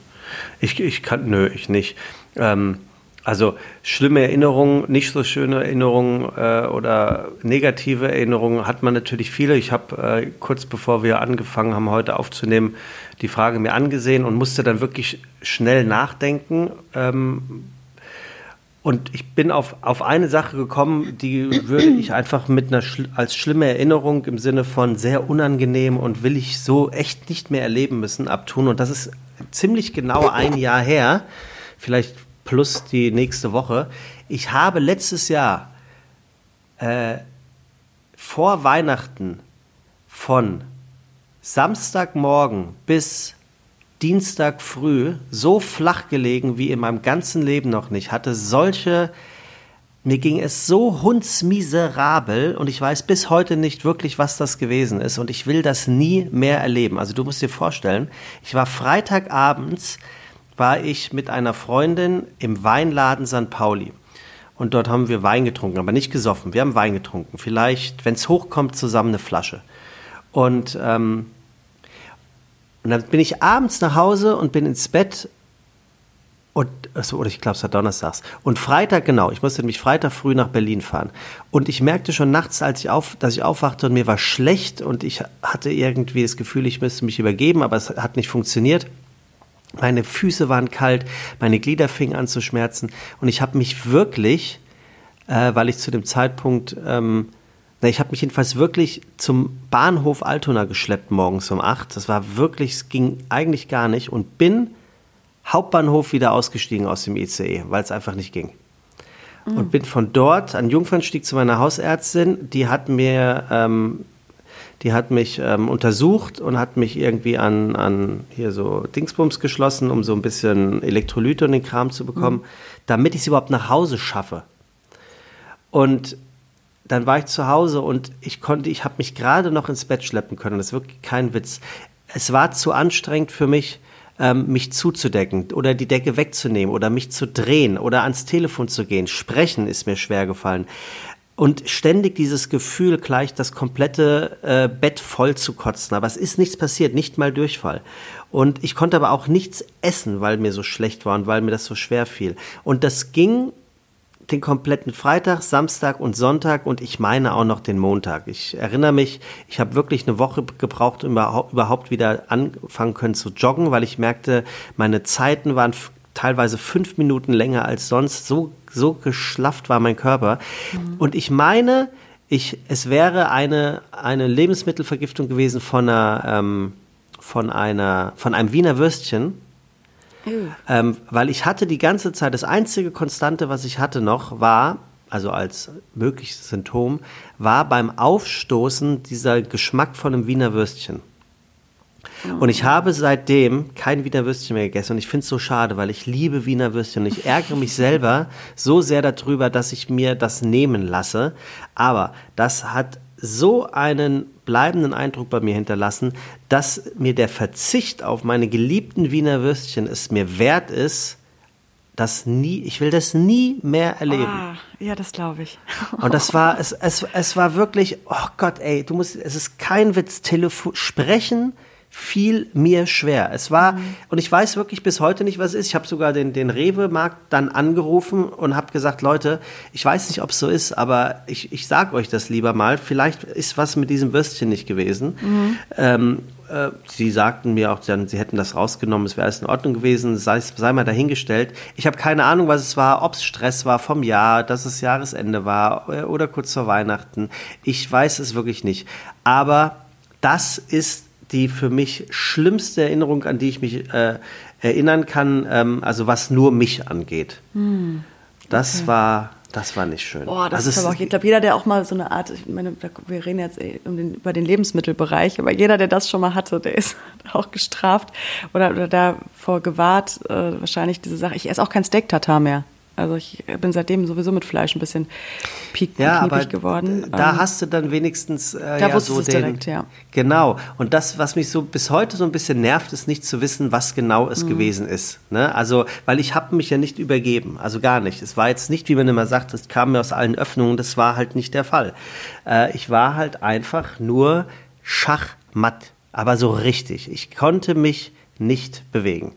Ich, ich kann, nö, ich nicht. Ähm, also schlimme Erinnerungen, nicht so schöne Erinnerungen äh, oder negative Erinnerungen hat man natürlich viele. Ich habe äh, kurz bevor wir angefangen haben, heute aufzunehmen, die Frage mir angesehen und musste dann wirklich schnell nachdenken. Ähm, und ich bin auf, auf eine Sache gekommen, die würde ich einfach mit einer als schlimme Erinnerung im Sinne von sehr unangenehm und will ich so echt nicht mehr erleben müssen abtun. Und das ist ziemlich genau ein Jahr her. Vielleicht plus die nächste Woche. Ich habe letztes Jahr äh, vor Weihnachten von Samstagmorgen bis Dienstag früh so flach gelegen wie in meinem ganzen Leben noch nicht. Hatte solche, mir ging es so hundsmiserabel und ich weiß bis heute nicht wirklich, was das gewesen ist und ich will das nie mehr erleben. Also du musst dir vorstellen, ich war Freitagabends war ich mit einer Freundin im Weinladen St. Pauli. Und dort haben wir Wein getrunken, aber nicht gesoffen. Wir haben Wein getrunken. Vielleicht, wenn es hochkommt, zusammen eine Flasche. Und, ähm, und dann bin ich abends nach Hause und bin ins Bett. Und, also, oder ich glaube, es war donnerstags. Und Freitag, genau, ich musste nämlich Freitag früh nach Berlin fahren. Und ich merkte schon nachts, als ich auf, dass ich aufwachte und mir war schlecht und ich hatte irgendwie das Gefühl, ich müsste mich übergeben, aber es hat nicht funktioniert. Meine Füße waren kalt, meine Glieder fingen an zu schmerzen und ich habe mich wirklich, äh, weil ich zu dem Zeitpunkt, ähm, na, ich habe mich jedenfalls wirklich zum Bahnhof Altona geschleppt morgens um acht. Das war wirklich, es ging eigentlich gar nicht und bin Hauptbahnhof wieder ausgestiegen aus dem ICE, weil es einfach nicht ging. Mhm. Und bin von dort an Jungfernstieg zu meiner Hausärztin. Die hat mir ähm, die hat mich ähm, untersucht und hat mich irgendwie an, an hier so Dingsbums geschlossen, um so ein bisschen Elektrolyte und den Kram zu bekommen, mhm. damit ich es überhaupt nach Hause schaffe. Und dann war ich zu Hause und ich konnte, ich habe mich gerade noch ins Bett schleppen können. Das ist wirklich kein Witz. Es war zu anstrengend für mich, ähm, mich zuzudecken oder die Decke wegzunehmen oder mich zu drehen oder ans Telefon zu gehen. Sprechen ist mir schwer gefallen und ständig dieses Gefühl, gleich das komplette äh, Bett voll zu kotzen. Aber es ist nichts passiert, nicht mal Durchfall. Und ich konnte aber auch nichts essen, weil mir so schlecht war und weil mir das so schwer fiel. Und das ging den kompletten Freitag, Samstag und Sonntag und ich meine auch noch den Montag. Ich erinnere mich, ich habe wirklich eine Woche gebraucht, um überhaupt wieder anfangen können zu joggen, weil ich merkte, meine Zeiten waren teilweise fünf Minuten länger als sonst. So, so geschlafft war mein Körper. Mhm. Und ich meine, ich, es wäre eine, eine Lebensmittelvergiftung gewesen von einer, ähm, von einer, von einem Wiener Würstchen. Mhm. Ähm, weil ich hatte die ganze Zeit, das einzige Konstante, was ich hatte noch, war, also als mögliches Symptom, war beim Aufstoßen dieser Geschmack von einem Wiener Würstchen. Und ich habe seitdem kein Wiener Würstchen mehr gegessen und ich finde es so schade, weil ich liebe Wiener Würstchen und ich ärgere mich selber so sehr darüber, dass ich mir das nehmen lasse. Aber das hat so einen bleibenden Eindruck bei mir hinterlassen, dass mir der Verzicht auf meine geliebten Wiener Würstchen es mir wert ist, das nie, ich will das nie mehr erleben. Ah, ja, das glaube ich. Und das war, es, es, es war wirklich, oh Gott, ey, du musst, es ist kein Witz, Telefon, sprechen fiel mir schwer. Es war, mhm. und ich weiß wirklich bis heute nicht, was es ist. Ich habe sogar den, den Rewe-Markt dann angerufen und habe gesagt, Leute, ich weiß nicht, ob es so ist, aber ich, ich sage euch das lieber mal. Vielleicht ist was mit diesem Würstchen nicht gewesen. Mhm. Ähm, äh, sie sagten mir auch dann, sie hätten das rausgenommen, es wäre alles in Ordnung gewesen, sei, sei mal dahingestellt. Ich habe keine Ahnung, was es war, ob es Stress war vom Jahr, dass es Jahresende war äh, oder kurz vor Weihnachten. Ich weiß es wirklich nicht. Aber das ist die für mich schlimmste Erinnerung, an die ich mich äh, erinnern kann, ähm, also was nur mich angeht. Hm. Das okay. war das war nicht schön. Boah, das also ist aber auch, ich glaube, jeder, der auch mal so eine Art, ich meine, wir reden jetzt eh um den, über den Lebensmittelbereich, aber jeder, der das schon mal hatte, der ist auch gestraft oder, oder davor gewahrt, äh, wahrscheinlich diese Sache. Ich esse auch kein Steak-Tatar mehr. Also ich bin seitdem sowieso mit Fleisch ein bisschen piek ja, aber geworden. Da ähm, hast du dann wenigstens äh, da ja, so den, direkt, ja. Genau. Und das, was mich so bis heute so ein bisschen nervt, ist nicht zu wissen, was genau es mhm. gewesen ist. Ne? Also, weil ich habe mich ja nicht übergeben, also gar nicht. Es war jetzt nicht, wie man immer sagt, es kam mir aus allen Öffnungen. Das war halt nicht der Fall. Äh, ich war halt einfach nur schachmatt, aber so richtig. Ich konnte mich nicht bewegen.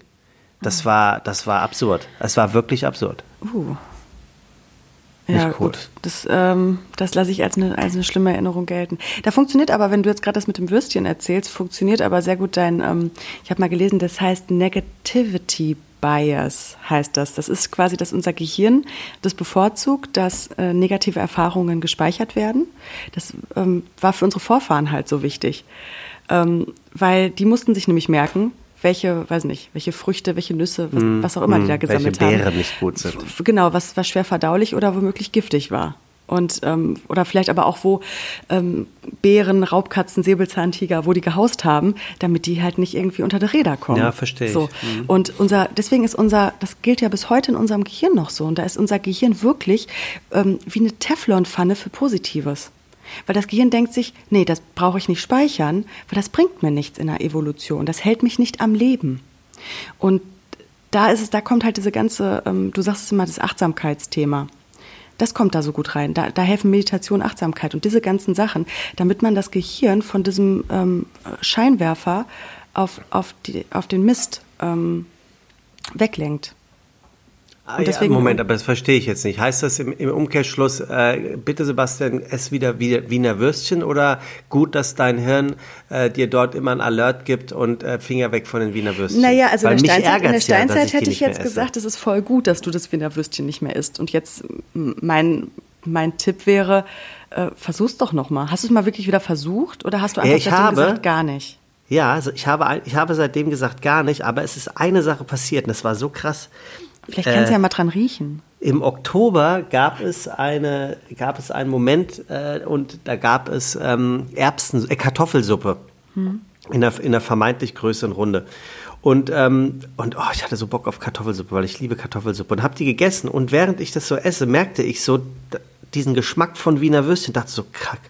Das war, das war absurd. Es war wirklich absurd. Uh. Ja, Nicht gut. gut. Das, ähm, das lasse ich als eine, als eine schlimme Erinnerung gelten. Da funktioniert aber, wenn du jetzt gerade das mit dem Würstchen erzählst, funktioniert aber sehr gut dein, ähm, ich habe mal gelesen, das heißt Negativity Bias heißt das. Das ist quasi, dass unser Gehirn das bevorzugt, dass äh, negative Erfahrungen gespeichert werden. Das ähm, war für unsere Vorfahren halt so wichtig. Ähm, weil die mussten sich nämlich merken, welche, weiß nicht, welche Früchte, welche Nüsse, was, mm, was auch immer mm, die da gesammelt welche Beeren haben. nicht gut sind. Genau, was, was schwer verdaulich oder womöglich giftig war. Und, ähm, oder vielleicht aber auch, wo ähm, Bären, Raubkatzen, Säbelzahntiger, wo die gehaust haben, damit die halt nicht irgendwie unter die Räder kommen. Ja, verstehe ich. So. Mhm. Und unser, deswegen ist unser, das gilt ja bis heute in unserem Gehirn noch so. Und da ist unser Gehirn wirklich ähm, wie eine Teflonpfanne für Positives. Weil das Gehirn denkt sich, nee, das brauche ich nicht speichern, weil das bringt mir nichts in der Evolution. Das hält mich nicht am Leben. Und da ist es, da kommt halt diese ganze, ähm, du sagst es immer, das Achtsamkeitsthema. Das kommt da so gut rein. Da, da helfen Meditation, Achtsamkeit und diese ganzen Sachen, damit man das Gehirn von diesem ähm, Scheinwerfer auf, auf, die, auf den Mist ähm, weglenkt. Ah, ja, Moment, aber das verstehe ich jetzt nicht. Heißt das im, im Umkehrschluss, äh, bitte Sebastian, ess wieder Wiener Würstchen oder gut, dass dein Hirn äh, dir dort immer ein Alert gibt und äh, Finger weg von den Wiener Würstchen? Naja, also Weil in der Steinzeit, in der Steinzeit ja, ich hätte ich jetzt gesagt, es ist voll gut, dass du das Wiener Würstchen nicht mehr isst. Und jetzt mein, mein Tipp wäre, äh, versuch's doch nochmal. Hast du es mal wirklich wieder versucht oder hast du einfach ich habe, gesagt, gar nicht? Ja, also ich habe, ich habe seitdem gesagt, gar nicht, aber es ist eine Sache passiert und das war so krass. Vielleicht kannst du äh, ja mal dran riechen. Im Oktober gab es eine, gab es einen Moment äh, und da gab es ähm, Erbsen, äh, Kartoffelsuppe hm. in, der, in der vermeintlich größeren Runde. Und, ähm, und oh, ich hatte so Bock auf Kartoffelsuppe, weil ich liebe Kartoffelsuppe und habe die gegessen. Und während ich das so esse, merkte ich so diesen Geschmack von Wiener Würstchen. Dachte so, kack,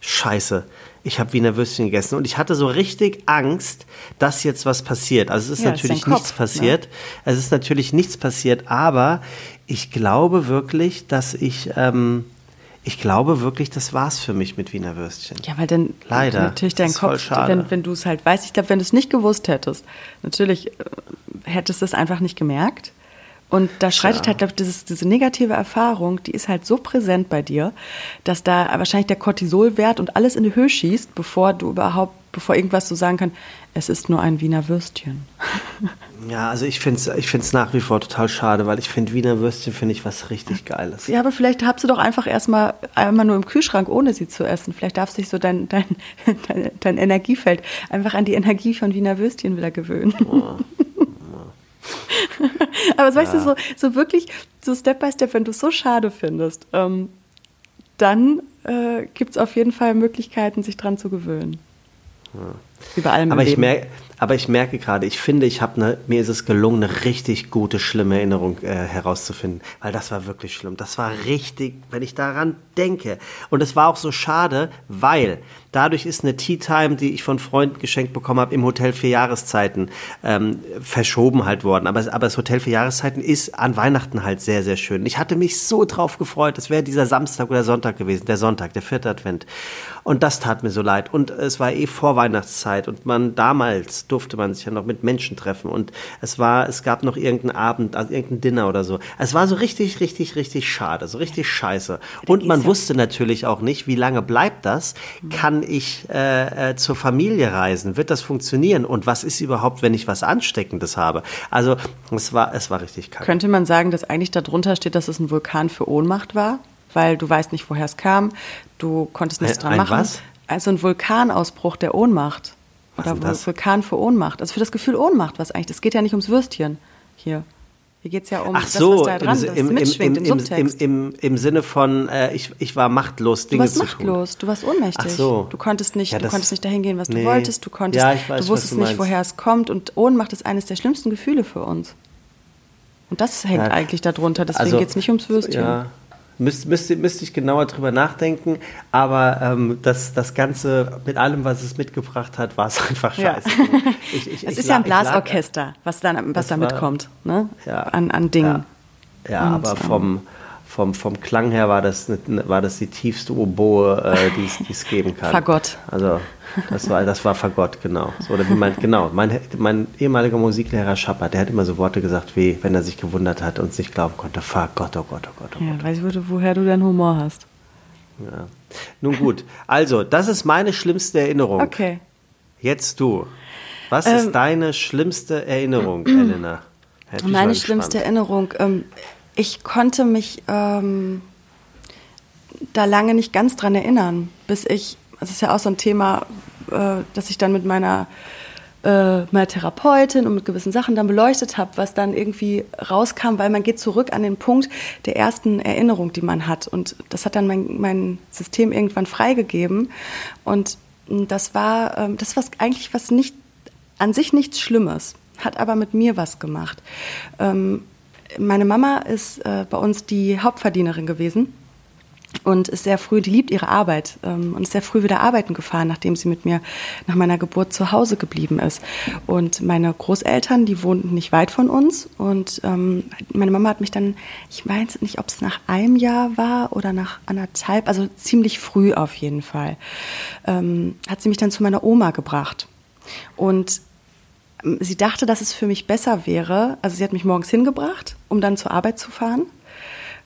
scheiße ich habe Wiener Würstchen gegessen und ich hatte so richtig Angst, dass jetzt was passiert. Also es ist ja, natürlich ist nichts Kopf, passiert. Ne? Es ist natürlich nichts passiert, aber ich glaube wirklich, dass ich, ähm, ich glaube wirklich, das war's für mich mit Wiener Würstchen. Ja, weil dann leider natürlich dein Kopf, wenn, wenn du es halt weißt, ich glaube, wenn du es nicht gewusst hättest, natürlich äh, hättest du es einfach nicht gemerkt. Und da schreitet ja. halt, glaube ich, dieses, diese negative Erfahrung, die ist halt so präsent bei dir, dass da wahrscheinlich der Cortisolwert und alles in die Höhe schießt, bevor du überhaupt, bevor irgendwas so sagen kann, es ist nur ein Wiener Würstchen. Ja, also ich finde es ich find's nach wie vor total schade, weil ich finde Wiener Würstchen finde ich was richtig Geiles. Ja, aber vielleicht habst du doch einfach erstmal einmal nur im Kühlschrank, ohne sie zu essen. Vielleicht darfst du dich so dein, dein, dein, dein Energiefeld einfach an die Energie von Wiener Würstchen wieder gewöhnen. Oh. Aber ja. weißt du, so, so wirklich, so Step by Step, wenn du es so schade findest, ähm, dann äh, gibt es auf jeden Fall Möglichkeiten, sich dran zu gewöhnen. Ja. Über allem aber ich merke, aber ich merke gerade, ich finde, ich habe ne, mir ist es gelungen, eine richtig gute, schlimme Erinnerung äh, herauszufinden, weil das war wirklich schlimm. Das war richtig, wenn ich daran denke. Und es war auch so schade, weil dadurch ist eine Tea Time, die ich von Freunden geschenkt bekommen habe, im Hotel für Jahreszeiten ähm, verschoben halt worden. Aber, aber das Hotel für Jahreszeiten ist an Weihnachten halt sehr, sehr schön. Ich hatte mich so drauf gefreut. Es wäre dieser Samstag oder Sonntag gewesen, der Sonntag, der vierte Advent. Und das tat mir so leid. Und es war eh Vorweihnachtszeit und man damals durfte man sich ja noch mit Menschen treffen und es war, es gab noch irgendeinen Abend, also irgendein Dinner oder so. Es war so richtig, richtig, richtig schade, so richtig scheiße. Und man wusste natürlich auch nicht, wie lange bleibt das? Kann ich äh, äh, zur Familie reisen? Wird das funktionieren? Und was ist überhaupt, wenn ich was Ansteckendes habe? Also es war, es war richtig kacke. Könnte man sagen, dass eigentlich darunter steht, dass es ein Vulkan für Ohnmacht war? Weil du weißt nicht, woher es kam, du konntest nichts dran machen. Was? Also ein Vulkanausbruch der Ohnmacht. Oder Vulkan für Ohnmacht. Also für das Gefühl Ohnmacht, was eigentlich. Es geht ja nicht ums Würstchen hier. Hier geht es ja um Ach so, das, was da dran im, im, mitschwingt, im, im, im, im, im Sinne von, äh, ich, ich war machtlos, Dinge zu tun. Du warst machtlos, du warst ohnmächtig. Ach so. Du konntest nicht, ja, du konntest nicht dahin gehen, was nee. du wolltest. Du, konntest, ja, weiß, du wusstest du nicht, woher es kommt. Und Ohnmacht ist eines der schlimmsten Gefühle für uns. Und das hängt ja, eigentlich darunter. Deswegen also, geht es nicht ums Würstchen. Ja. Müsste, müsste, müsste ich genauer drüber nachdenken, aber ähm, das, das Ganze mit allem, was es mitgebracht hat, war es einfach scheiße. Ja. Ich, ich, es ist ja ein Blasorchester, was, dann, was da mitkommt, ne? ja, an, an Dingen. Ja, ja aber vom, vom, vom Klang her war das, war das die tiefste Oboe, äh, die es geben kann. Fagott. Also das war, das war Fagott, genau. So, oder wie mein, genau, mein, mein ehemaliger Musiklehrer Schapper, der hat immer so Worte gesagt, wie wenn er sich gewundert hat und nicht glauben konnte, Fagott, oh Gott, oh Gott, oh Gott. Ja, weiß ich, woher du deinen Humor hast. Ja. Nun gut, also, das ist meine schlimmste Erinnerung. Okay. Jetzt du. Was ähm, ist deine schlimmste Erinnerung, Elena? Meine schlimmste Erinnerung, ähm, ich konnte mich ähm, da lange nicht ganz dran erinnern, bis ich, das ist ja auch so ein Thema, äh, dass ich dann mit meiner, äh, meiner Therapeutin und mit gewissen Sachen dann beleuchtet habe, was dann irgendwie rauskam, weil man geht zurück an den Punkt der ersten Erinnerung, die man hat. Und das hat dann mein, mein System irgendwann freigegeben. Und das war, äh, das war eigentlich was nicht, an sich nichts Schlimmes, hat aber mit mir was gemacht. Ähm, meine Mama ist äh, bei uns die Hauptverdienerin gewesen und ist sehr früh, die liebt ihre Arbeit ähm, und ist sehr früh wieder arbeiten gefahren, nachdem sie mit mir nach meiner Geburt zu Hause geblieben ist. Und meine Großeltern, die wohnten nicht weit von uns und ähm, meine Mama hat mich dann, ich weiß nicht, ob es nach einem Jahr war oder nach anderthalb, also ziemlich früh auf jeden Fall, ähm, hat sie mich dann zu meiner Oma gebracht. Und sie dachte, dass es für mich besser wäre. Also sie hat mich morgens hingebracht, um dann zur Arbeit zu fahren.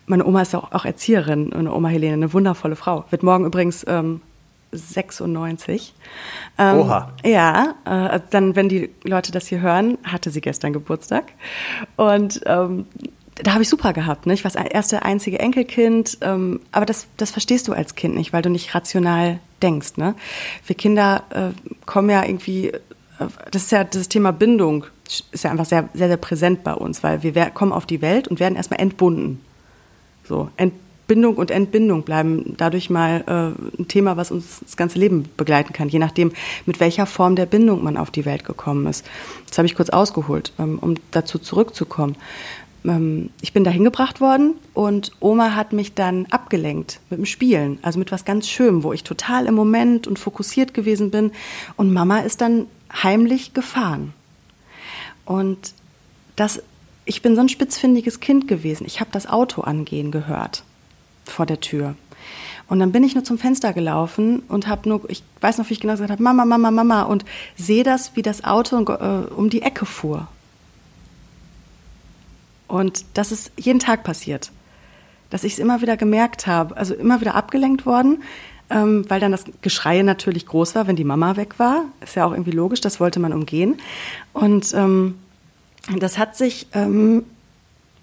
Meine Oma ist auch, Erzieherin, eine Oma Helene, eine wundervolle Frau. Wird morgen übrigens ähm, 96. Ähm, Oha. Ja, äh, dann, wenn die Leute das hier hören, hatte sie gestern Geburtstag. Und ähm, da habe ich super gehabt. Ne? Ich war das erste einzige Enkelkind. Ähm, aber das, das verstehst du als Kind nicht, weil du nicht rational denkst. Ne? Wir Kinder äh, kommen ja irgendwie das ist ja das Thema Bindung ist ja einfach sehr, sehr, sehr präsent bei uns, weil wir kommen auf die Welt und werden erstmal entbunden. So, Entbindung und Entbindung bleiben dadurch mal äh, ein Thema, was uns das ganze Leben begleiten kann, je nachdem, mit welcher Form der Bindung man auf die Welt gekommen ist. Das habe ich kurz ausgeholt, ähm, um dazu zurückzukommen. Ähm, ich bin da hingebracht worden und Oma hat mich dann abgelenkt mit dem Spielen, also mit was ganz Schönem, wo ich total im Moment und fokussiert gewesen bin. Und Mama ist dann heimlich gefahren. Und das, ich bin so ein spitzfindiges Kind gewesen. Ich habe das Auto angehen gehört vor der Tür. Und dann bin ich nur zum Fenster gelaufen und habe nur, ich weiß noch, wie ich genau gesagt habe, Mama, Mama, Mama, und sehe das, wie das Auto äh, um die Ecke fuhr. Und das ist jeden Tag passiert, dass ich es immer wieder gemerkt habe, also immer wieder abgelenkt worden, ähm, weil dann das Geschrei natürlich groß war, wenn die Mama weg war. Ist ja auch irgendwie logisch, das wollte man umgehen. Und ähm, das hat sich, ähm,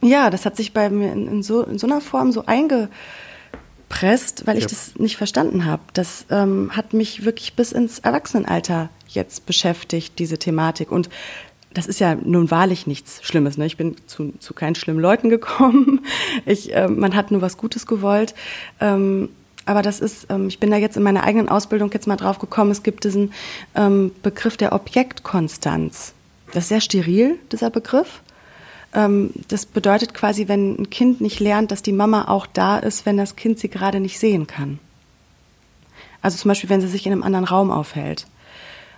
ja, das hat sich bei mir in, in, so, in so einer Form so eingepresst, weil ich ja. das nicht verstanden habe. Das ähm, hat mich wirklich bis ins Erwachsenenalter jetzt beschäftigt, diese Thematik. Und das ist ja nun wahrlich nichts Schlimmes. Ne? Ich bin zu, zu keinen schlimmen Leuten gekommen. Ich, äh, man hat nur was Gutes gewollt. Ähm, aber das ist, ähm, ich bin da jetzt in meiner eigenen Ausbildung jetzt mal drauf gekommen, es gibt diesen ähm, Begriff der Objektkonstanz. Das ist sehr steril, dieser Begriff. Ähm, das bedeutet quasi, wenn ein Kind nicht lernt, dass die Mama auch da ist, wenn das Kind sie gerade nicht sehen kann. Also zum Beispiel, wenn sie sich in einem anderen Raum aufhält.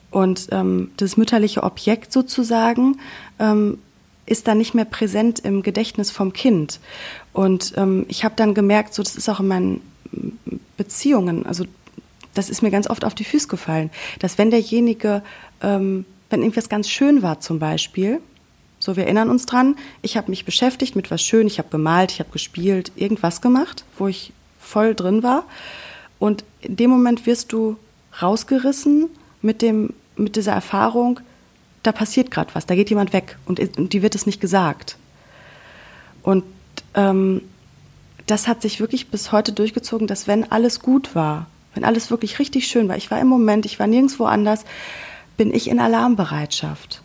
Und ähm, das mütterliche Objekt sozusagen ähm, ist dann nicht mehr präsent im Gedächtnis vom Kind. Und ähm, ich habe dann gemerkt, so das ist auch in meinen Beziehungen, also das ist mir ganz oft auf die Füße gefallen, dass wenn derjenige, ähm, wenn irgendwas ganz schön war zum Beispiel, so wir erinnern uns dran, ich habe mich beschäftigt mit was schön, ich habe gemalt, ich habe gespielt, irgendwas gemacht, wo ich voll drin war. Und in dem Moment wirst du rausgerissen mit dem mit dieser Erfahrung, da passiert gerade was, da geht jemand weg und, und die wird es nicht gesagt. Und ähm, das hat sich wirklich bis heute durchgezogen, dass wenn alles gut war, wenn alles wirklich richtig schön war, ich war im Moment, ich war nirgendwo anders, bin ich in Alarmbereitschaft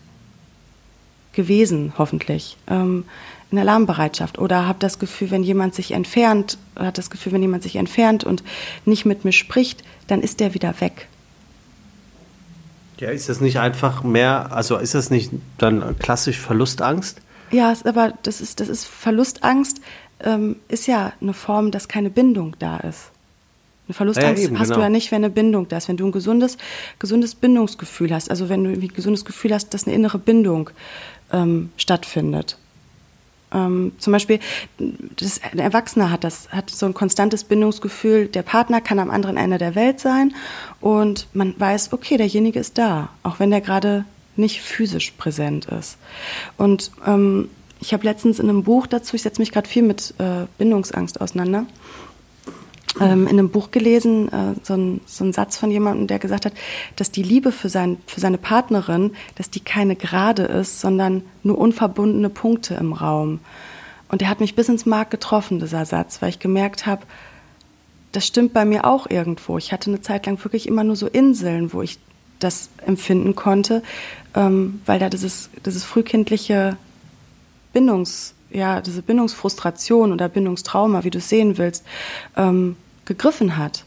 gewesen, hoffentlich. Ähm, in Alarmbereitschaft oder habe das Gefühl, wenn jemand sich entfernt, hat das Gefühl, wenn jemand sich entfernt und nicht mit mir spricht, dann ist der wieder weg. Ja, ist das nicht einfach mehr, also ist das nicht dann klassisch Verlustangst? Ja, aber das ist, das ist Verlustangst, ähm, ist ja eine Form, dass keine Bindung da ist. Eine Verlustangst ja, eben, hast genau. du ja nicht, wenn eine Bindung da ist. Wenn du ein gesundes, gesundes Bindungsgefühl hast, also wenn du ein gesundes Gefühl hast, dass eine innere Bindung ähm, stattfindet. Ähm, zum Beispiel, das, ein Erwachsener hat das, hat so ein konstantes Bindungsgefühl. Der Partner kann am anderen Ende der Welt sein und man weiß, okay, derjenige ist da, auch wenn der gerade nicht physisch präsent ist. Und ähm, ich habe letztens in einem Buch dazu, ich setze mich gerade viel mit äh, Bindungsangst auseinander, ähm, in einem Buch gelesen, äh, so, ein, so ein Satz von jemandem, der gesagt hat, dass die Liebe für, sein, für seine Partnerin, dass die keine Gerade ist, sondern nur unverbundene Punkte im Raum. Und der hat mich bis ins Mark getroffen, dieser Satz, weil ich gemerkt habe, das stimmt bei mir auch irgendwo. Ich hatte eine Zeit lang wirklich immer nur so Inseln, wo ich das empfinden konnte, ähm, weil da dieses, dieses frühkindliche Bindungs, ja, diese Bindungsfrustration oder Bindungstrauma, wie du es sehen willst, ähm, gegriffen hat.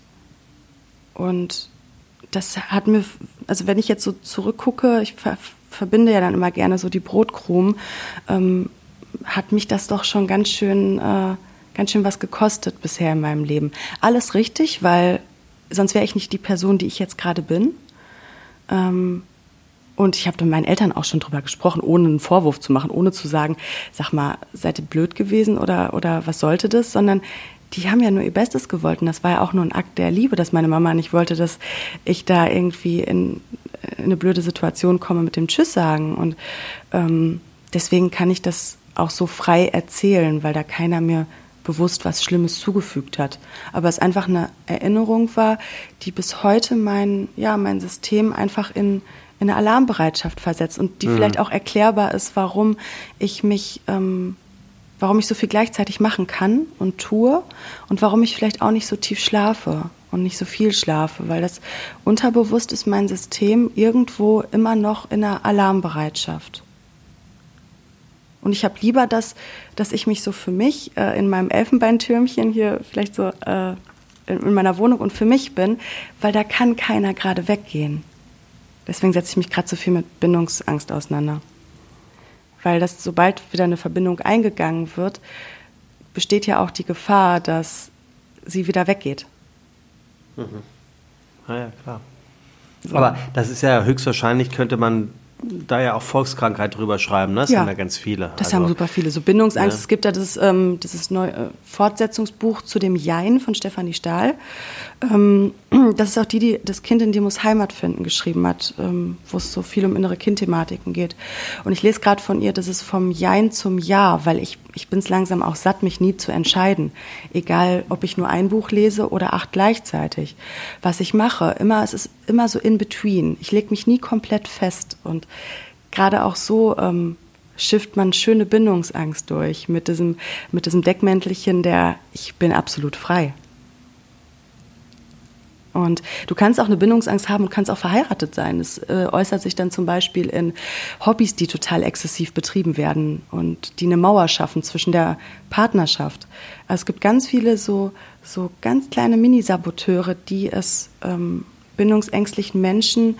Und das hat mir, also wenn ich jetzt so zurückgucke, ich ver verbinde ja dann immer gerne so die Brotkrumen, ähm, hat mich das doch schon ganz schön, äh, ganz schön was gekostet bisher in meinem Leben. Alles richtig, weil sonst wäre ich nicht die Person, die ich jetzt gerade bin. Ähm, und ich habe mit meinen Eltern auch schon drüber gesprochen, ohne einen Vorwurf zu machen, ohne zu sagen, sag mal, seid ihr blöd gewesen oder, oder was sollte das, sondern die haben ja nur ihr Bestes gewollt. Und das war ja auch nur ein Akt der Liebe, dass meine Mama nicht wollte, dass ich da irgendwie in, in eine blöde Situation komme mit dem Tschüss sagen. Und ähm, deswegen kann ich das auch so frei erzählen, weil da keiner mir bewusst was Schlimmes zugefügt hat. Aber es einfach eine Erinnerung war, die bis heute mein, ja, mein System einfach in, in eine Alarmbereitschaft versetzt und die mhm. vielleicht auch erklärbar ist, warum ich mich ähm, warum ich so viel gleichzeitig machen kann und tue und warum ich vielleicht auch nicht so tief schlafe und nicht so viel schlafe, weil das unterbewusst ist mein System irgendwo immer noch in einer Alarmbereitschaft. Und ich habe lieber das, dass ich mich so für mich äh, in meinem Elfenbeintürmchen hier vielleicht so äh, in meiner Wohnung und für mich bin, weil da kann keiner gerade weggehen. Deswegen setze ich mich gerade so viel mit Bindungsangst auseinander weil das, sobald wieder eine Verbindung eingegangen wird, besteht ja auch die Gefahr, dass sie wieder weggeht. Mhm. Ah ja, klar. So. Aber das ist ja höchstwahrscheinlich, könnte man da ja auch Volkskrankheit drüber schreiben, ne? Das ja. haben ja ganz viele. Das also, haben super viele. So Bindungsangst. Ja. Es gibt ja das, ähm, dieses neue äh, Fortsetzungsbuch zu dem Jein von Stefanie Stahl. Ähm, das ist auch die, die das Kind in dir muss Heimat finden geschrieben hat, ähm, wo es so viel um innere Kindthematiken geht. Und ich lese gerade von ihr, das ist vom Jein zum Ja, weil ich, ich bin es langsam auch satt, mich nie zu entscheiden. Egal, ob ich nur ein Buch lese oder acht gleichzeitig. Was ich mache, immer, es ist immer so in between. Ich lege mich nie komplett fest. Und gerade auch so ähm, schifft man schöne Bindungsangst durch mit diesem, mit diesem Deckmäntelchen der Ich bin absolut frei. Und du kannst auch eine Bindungsangst haben und kannst auch verheiratet sein. Es äh, äußert sich dann zum Beispiel in Hobbys, die total exzessiv betrieben werden und die eine Mauer schaffen zwischen der Partnerschaft. Also es gibt ganz viele so, so ganz kleine Mini-Saboteure, die es ähm, bindungsängstlichen Menschen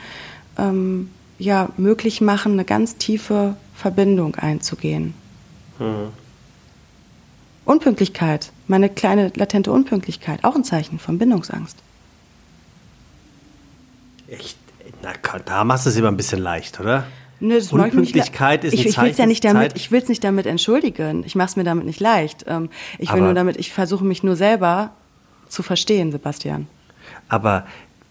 ähm, ja, möglich machen, eine ganz tiefe Verbindung einzugehen. Mhm. Unpünktlichkeit, meine kleine latente Unpünktlichkeit, auch ein Zeichen von Bindungsangst. Echt? Na, da machst du es immer ein bisschen leicht, oder? Nö, das Unpünktlichkeit ist ein ich, Zeichen. Ich, ja nicht damit, ich will es nicht damit entschuldigen. Ich mache es mir damit nicht leicht. Ähm, ich will aber, nur damit, ich versuche mich nur selber zu verstehen, Sebastian. Aber,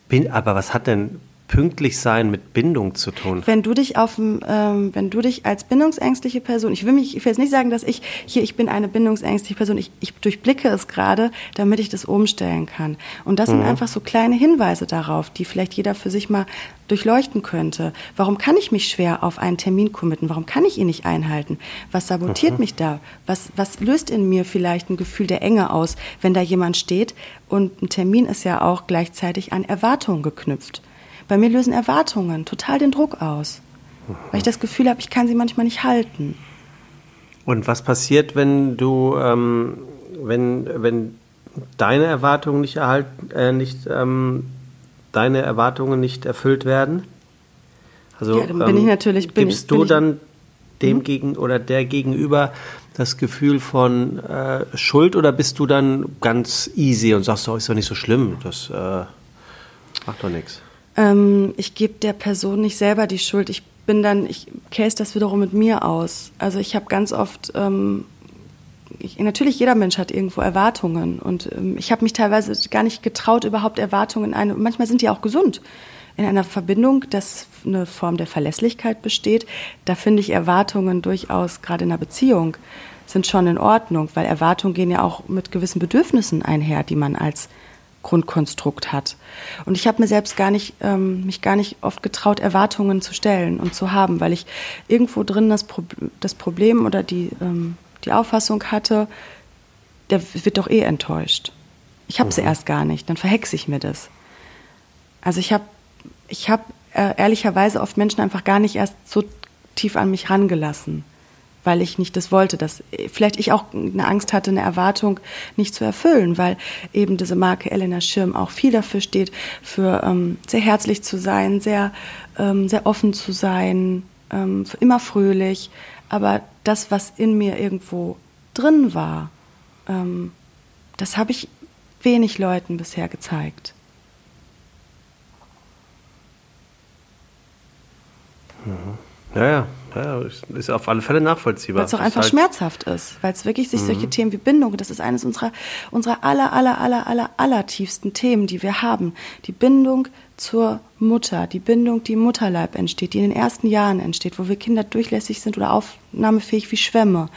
bin, aber was hat denn pünktlich sein mit Bindung zu tun. Wenn du dich auf, ähm, wenn du dich als bindungsängstliche Person, ich will mich, ich will jetzt nicht sagen, dass ich hier, ich bin eine bindungsängstliche Person, ich, ich durchblicke es gerade, damit ich das umstellen kann. Und das mhm. sind einfach so kleine Hinweise darauf, die vielleicht jeder für sich mal durchleuchten könnte. Warum kann ich mich schwer auf einen Termin committen? Warum kann ich ihn nicht einhalten? Was sabotiert mhm. mich da? Was, was löst in mir vielleicht ein Gefühl der Enge aus, wenn da jemand steht? Und ein Termin ist ja auch gleichzeitig an Erwartungen geknüpft. Bei mir lösen Erwartungen total den Druck aus, weil ich das Gefühl habe, ich kann sie manchmal nicht halten. Und was passiert, wenn du, ähm, wenn, wenn deine Erwartungen nicht erhalten, äh, nicht, ähm, deine Erwartungen nicht erfüllt werden? Also ja, dann bin ähm, ich natürlich, bin gibst ich, du dann dem mhm. gegen oder der gegenüber das Gefühl von äh, Schuld oder bist du dann ganz easy und sagst, oh, ist doch nicht so schlimm, das äh, macht doch nichts? Ähm, ich gebe der Person nicht selber die Schuld. Ich bin dann, ich case das wiederum mit mir aus. Also ich habe ganz oft, ähm, ich, natürlich jeder Mensch hat irgendwo Erwartungen und ähm, ich habe mich teilweise gar nicht getraut, überhaupt Erwartungen in eine, manchmal sind die auch gesund. In einer Verbindung, dass eine Form der Verlässlichkeit besteht, da finde ich Erwartungen durchaus, gerade in einer Beziehung, sind schon in Ordnung, weil Erwartungen gehen ja auch mit gewissen Bedürfnissen einher, die man als Grundkonstrukt hat. Und ich habe mir selbst gar nicht, ähm, mich gar nicht oft getraut, Erwartungen zu stellen und zu haben, weil ich irgendwo drin das, Pro das Problem oder die, ähm, die Auffassung hatte, der wird doch eh enttäuscht. Ich habe sie mhm. erst gar nicht, dann verhexe ich mir das. Also ich habe ich hab, äh, ehrlicherweise oft Menschen einfach gar nicht erst so tief an mich rangelassen weil ich nicht das wollte, dass vielleicht ich auch eine Angst hatte, eine Erwartung nicht zu erfüllen, weil eben diese Marke Elena Schirm auch viel dafür steht, für ähm, sehr herzlich zu sein, sehr, ähm, sehr offen zu sein, ähm, immer fröhlich. Aber das, was in mir irgendwo drin war, ähm, das habe ich wenig Leuten bisher gezeigt. Mhm. Ja, ja, ja, ist auf alle Fälle nachvollziehbar. Weil es auch einfach halt schmerzhaft ist, weil es wirklich sich mhm. solche Themen wie Bindung, das ist eines unserer, unserer aller, aller, aller, aller, aller tiefsten Themen, die wir haben. Die Bindung zur Mutter, die Bindung, die im Mutterleib entsteht, die in den ersten Jahren entsteht, wo wir Kinder durchlässig sind oder aufnahmefähig wie Schwämme.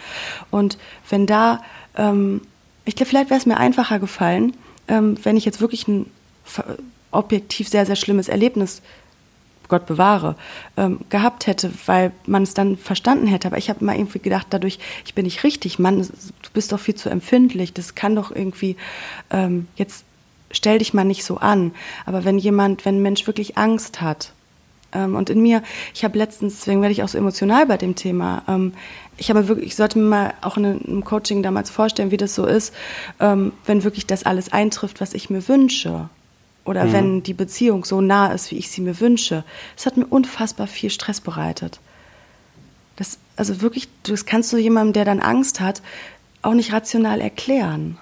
Und wenn da, ähm, ich glaube, vielleicht wäre es mir einfacher gefallen, ähm, wenn ich jetzt wirklich ein objektiv sehr, sehr schlimmes Erlebnis Gott bewahre, ähm, gehabt hätte, weil man es dann verstanden hätte. Aber ich habe immer irgendwie gedacht, dadurch, ich bin nicht richtig, Mann, du bist doch viel zu empfindlich, das kann doch irgendwie, ähm, jetzt stell dich mal nicht so an. Aber wenn jemand, wenn ein Mensch wirklich Angst hat, ähm, und in mir, ich habe letztens, deswegen werde ich auch so emotional bei dem Thema, ähm, ich habe wirklich, ich sollte mir mal auch in einem Coaching damals vorstellen, wie das so ist, ähm, wenn wirklich das alles eintrifft, was ich mir wünsche oder mhm. wenn die Beziehung so nah ist, wie ich sie mir wünsche. Es hat mir unfassbar viel Stress bereitet. Das, also wirklich, das kannst du jemandem, der dann Angst hat, auch nicht rational erklären.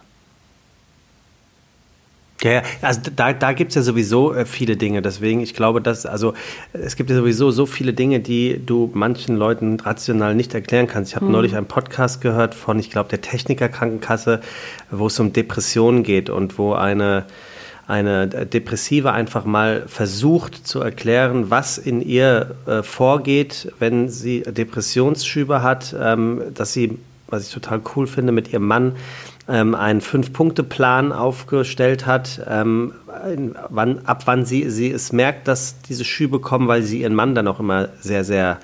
Ja, also da, da gibt es ja sowieso äh, viele Dinge. Deswegen, ich glaube, dass, also es gibt ja sowieso so viele Dinge, die du manchen Leuten rational nicht erklären kannst. Ich habe hm. neulich einen Podcast gehört von, ich glaube, der Techniker Krankenkasse, wo es um Depressionen geht und wo eine eine Depressive einfach mal versucht zu erklären, was in ihr äh, vorgeht, wenn sie Depressionsschübe hat, ähm, dass sie, was ich total cool finde, mit ihrem Mann ähm, einen Fünf-Punkte-Plan aufgestellt hat, ähm, wann, ab wann sie, sie es merkt, dass diese Schübe kommen, weil sie ihren Mann dann auch immer sehr, sehr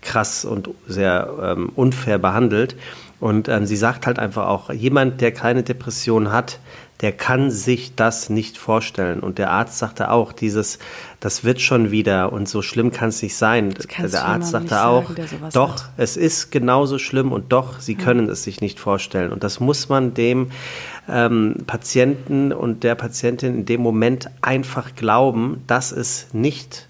krass und sehr ähm, unfair behandelt. Und ähm, sie sagt halt einfach auch, jemand, der keine Depression hat, der kann sich das nicht vorstellen. Und der Arzt sagte auch, dieses, das wird schon wieder und so schlimm kann es nicht sein. Der Arzt sagte auch, sagen, doch, hat. es ist genauso schlimm und doch, sie können ja. es sich nicht vorstellen. Und das muss man dem ähm, Patienten und der Patientin in dem Moment einfach glauben, dass es nicht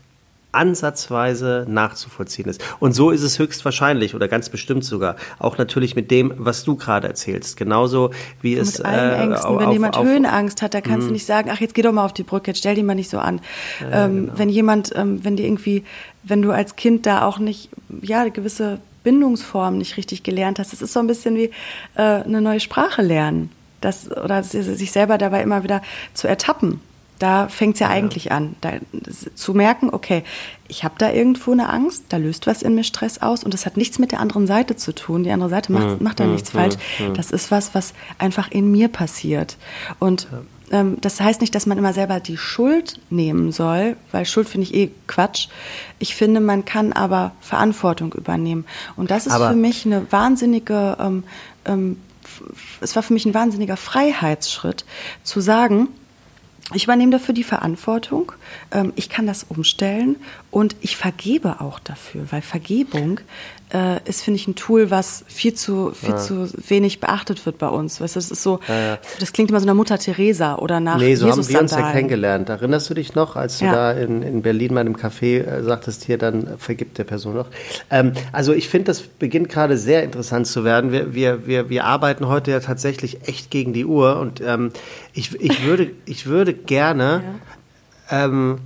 ansatzweise nachzuvollziehen ist. Und so ist es höchstwahrscheinlich oder ganz bestimmt sogar. Auch natürlich mit dem, was du gerade erzählst. Genauso wie und es. Mit allen äh, Ängsten. Auf, wenn jemand auf, Höhenangst hat, da kannst du mhm. nicht sagen, ach, jetzt geh doch mal auf die Brücke, jetzt stell die mal nicht so an. Ja, ähm, genau. Wenn jemand, ähm, wenn dir irgendwie, wenn du als Kind da auch nicht, ja, eine gewisse Bindungsform nicht richtig gelernt hast, das ist so ein bisschen wie äh, eine neue Sprache lernen. Das, oder sich selber dabei immer wieder zu ertappen. Da fängt es ja, ja, eigentlich an, da, zu merken, okay, ich habe da irgendwo eine Angst, da löst was in mir Stress aus und das hat nichts mit der anderen Seite zu tun. Die andere Seite macht, mhm. macht da mhm. nichts falsch. Das ist was, was einfach in mir passiert. Und ja. ähm, das heißt nicht, dass man immer selber die Schuld nehmen soll, weil Schuld finde ich eh Quatsch. Ich finde, man kann aber Verantwortung übernehmen. Und das ist aber für mich eine wahnsinnige, ähm, ähm, es war für mich ein wahnsinniger Freiheitsschritt, zu sagen, ich übernehme dafür die Verantwortung. Ähm, ich kann das umstellen und ich vergebe auch dafür, weil Vergebung äh, ist, finde ich, ein Tool, was viel zu, viel ja. zu wenig beachtet wird bei uns. Weißt du, das ist so, ja, ja. das klingt immer so nach Mutter Teresa oder nach Nee, so Jesus haben wir uns ja kennengelernt. Erinnerst du dich noch, als du da in, in Berlin mal im Café äh, sagtest, hier, dann vergibt der Person noch. Ähm, also ich finde, das beginnt gerade sehr interessant zu werden. Wir, wir, wir, wir arbeiten heute ja tatsächlich echt gegen die Uhr und ähm, ich, ich, würde, ich würde gerne ähm,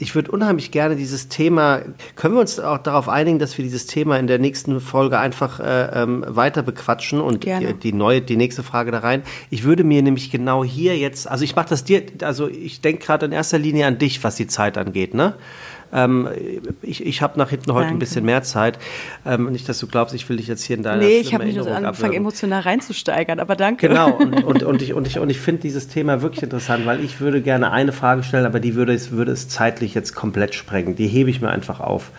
ich würde unheimlich gerne dieses Thema, können wir uns auch darauf einigen, dass wir dieses Thema in der nächsten Folge einfach äh, ähm, weiter bequatschen und die, die, neue, die nächste Frage da rein. Ich würde mir nämlich genau hier jetzt, also ich mache das dir, also ich denke gerade in erster Linie an dich, was die Zeit angeht, ne? Ähm, ich ich habe nach hinten heute Danke. ein bisschen mehr Zeit. Ähm, nicht, dass du glaubst, ich will dich jetzt hier in deiner Nee, ich habe mich nur so angefangen, emotional reinzusteigern, aber danke. Genau, und, und, und ich, und ich, und ich finde dieses Thema wirklich interessant, weil ich würde gerne eine Frage stellen, aber die würde es, würde es zeitlich jetzt komplett sprengen. Die hebe ich mir einfach auf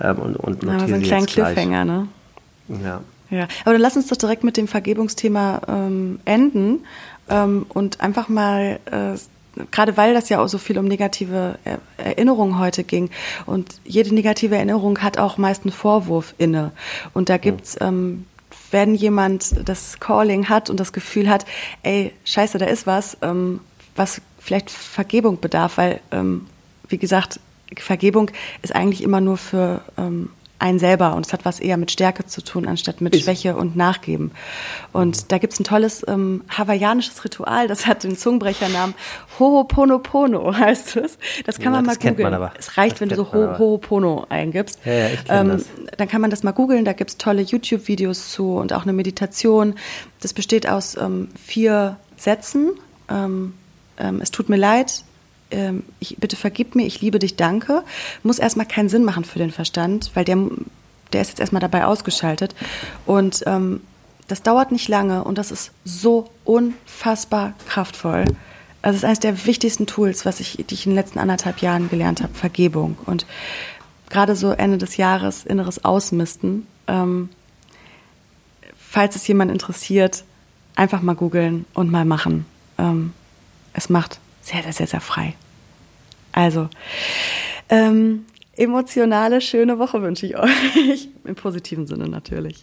ähm, und, und notiere ja, so einen kleinen Cliffhanger, ne? Ja. Ja, aber dann lass uns doch direkt mit dem Vergebungsthema ähm, enden ähm, und einfach mal äh, gerade weil das ja auch so viel um negative Erinnerungen heute ging. Und jede negative Erinnerung hat auch meist einen Vorwurf inne. Und da gibt's, ähm, wenn jemand das Calling hat und das Gefühl hat, ey, scheiße, da ist was, ähm, was vielleicht Vergebung bedarf, weil, ähm, wie gesagt, Vergebung ist eigentlich immer nur für ähm, einen selber und es hat was eher mit Stärke zu tun, anstatt mit ist. Schwäche und Nachgeben. Und mhm. da gibt's ein tolles ähm, hawaiianisches Ritual, das hat den Zungenbrechernamen Ho'oponopono heißt es. Das kann ja, man mal googeln. Es reicht, das wenn du so Ho'opono eingibst. Ja, ja, ich ähm, das. Dann kann man das mal googeln, da gibt's tolle YouTube-Videos zu und auch eine Meditation. Das besteht aus ähm, vier Sätzen. Ähm, ähm, es tut mir leid, ähm, ich, bitte vergib mir, ich liebe dich, danke, muss erstmal keinen Sinn machen für den Verstand, weil der, der ist jetzt erstmal dabei ausgeschaltet. Und ähm, das dauert nicht lange und das ist so unfassbar kraftvoll. Also es ist eines der wichtigsten Tools, was ich, die ich in den letzten anderthalb Jahren gelernt habe, Vergebung. Und gerade so Ende des Jahres inneres Ausmisten. Ähm, falls es jemand interessiert, einfach mal googeln und mal machen. Ähm, es macht sehr, sehr, sehr, sehr frei. Also, ähm, emotionale, schöne Woche wünsche ich euch. Im positiven Sinne natürlich.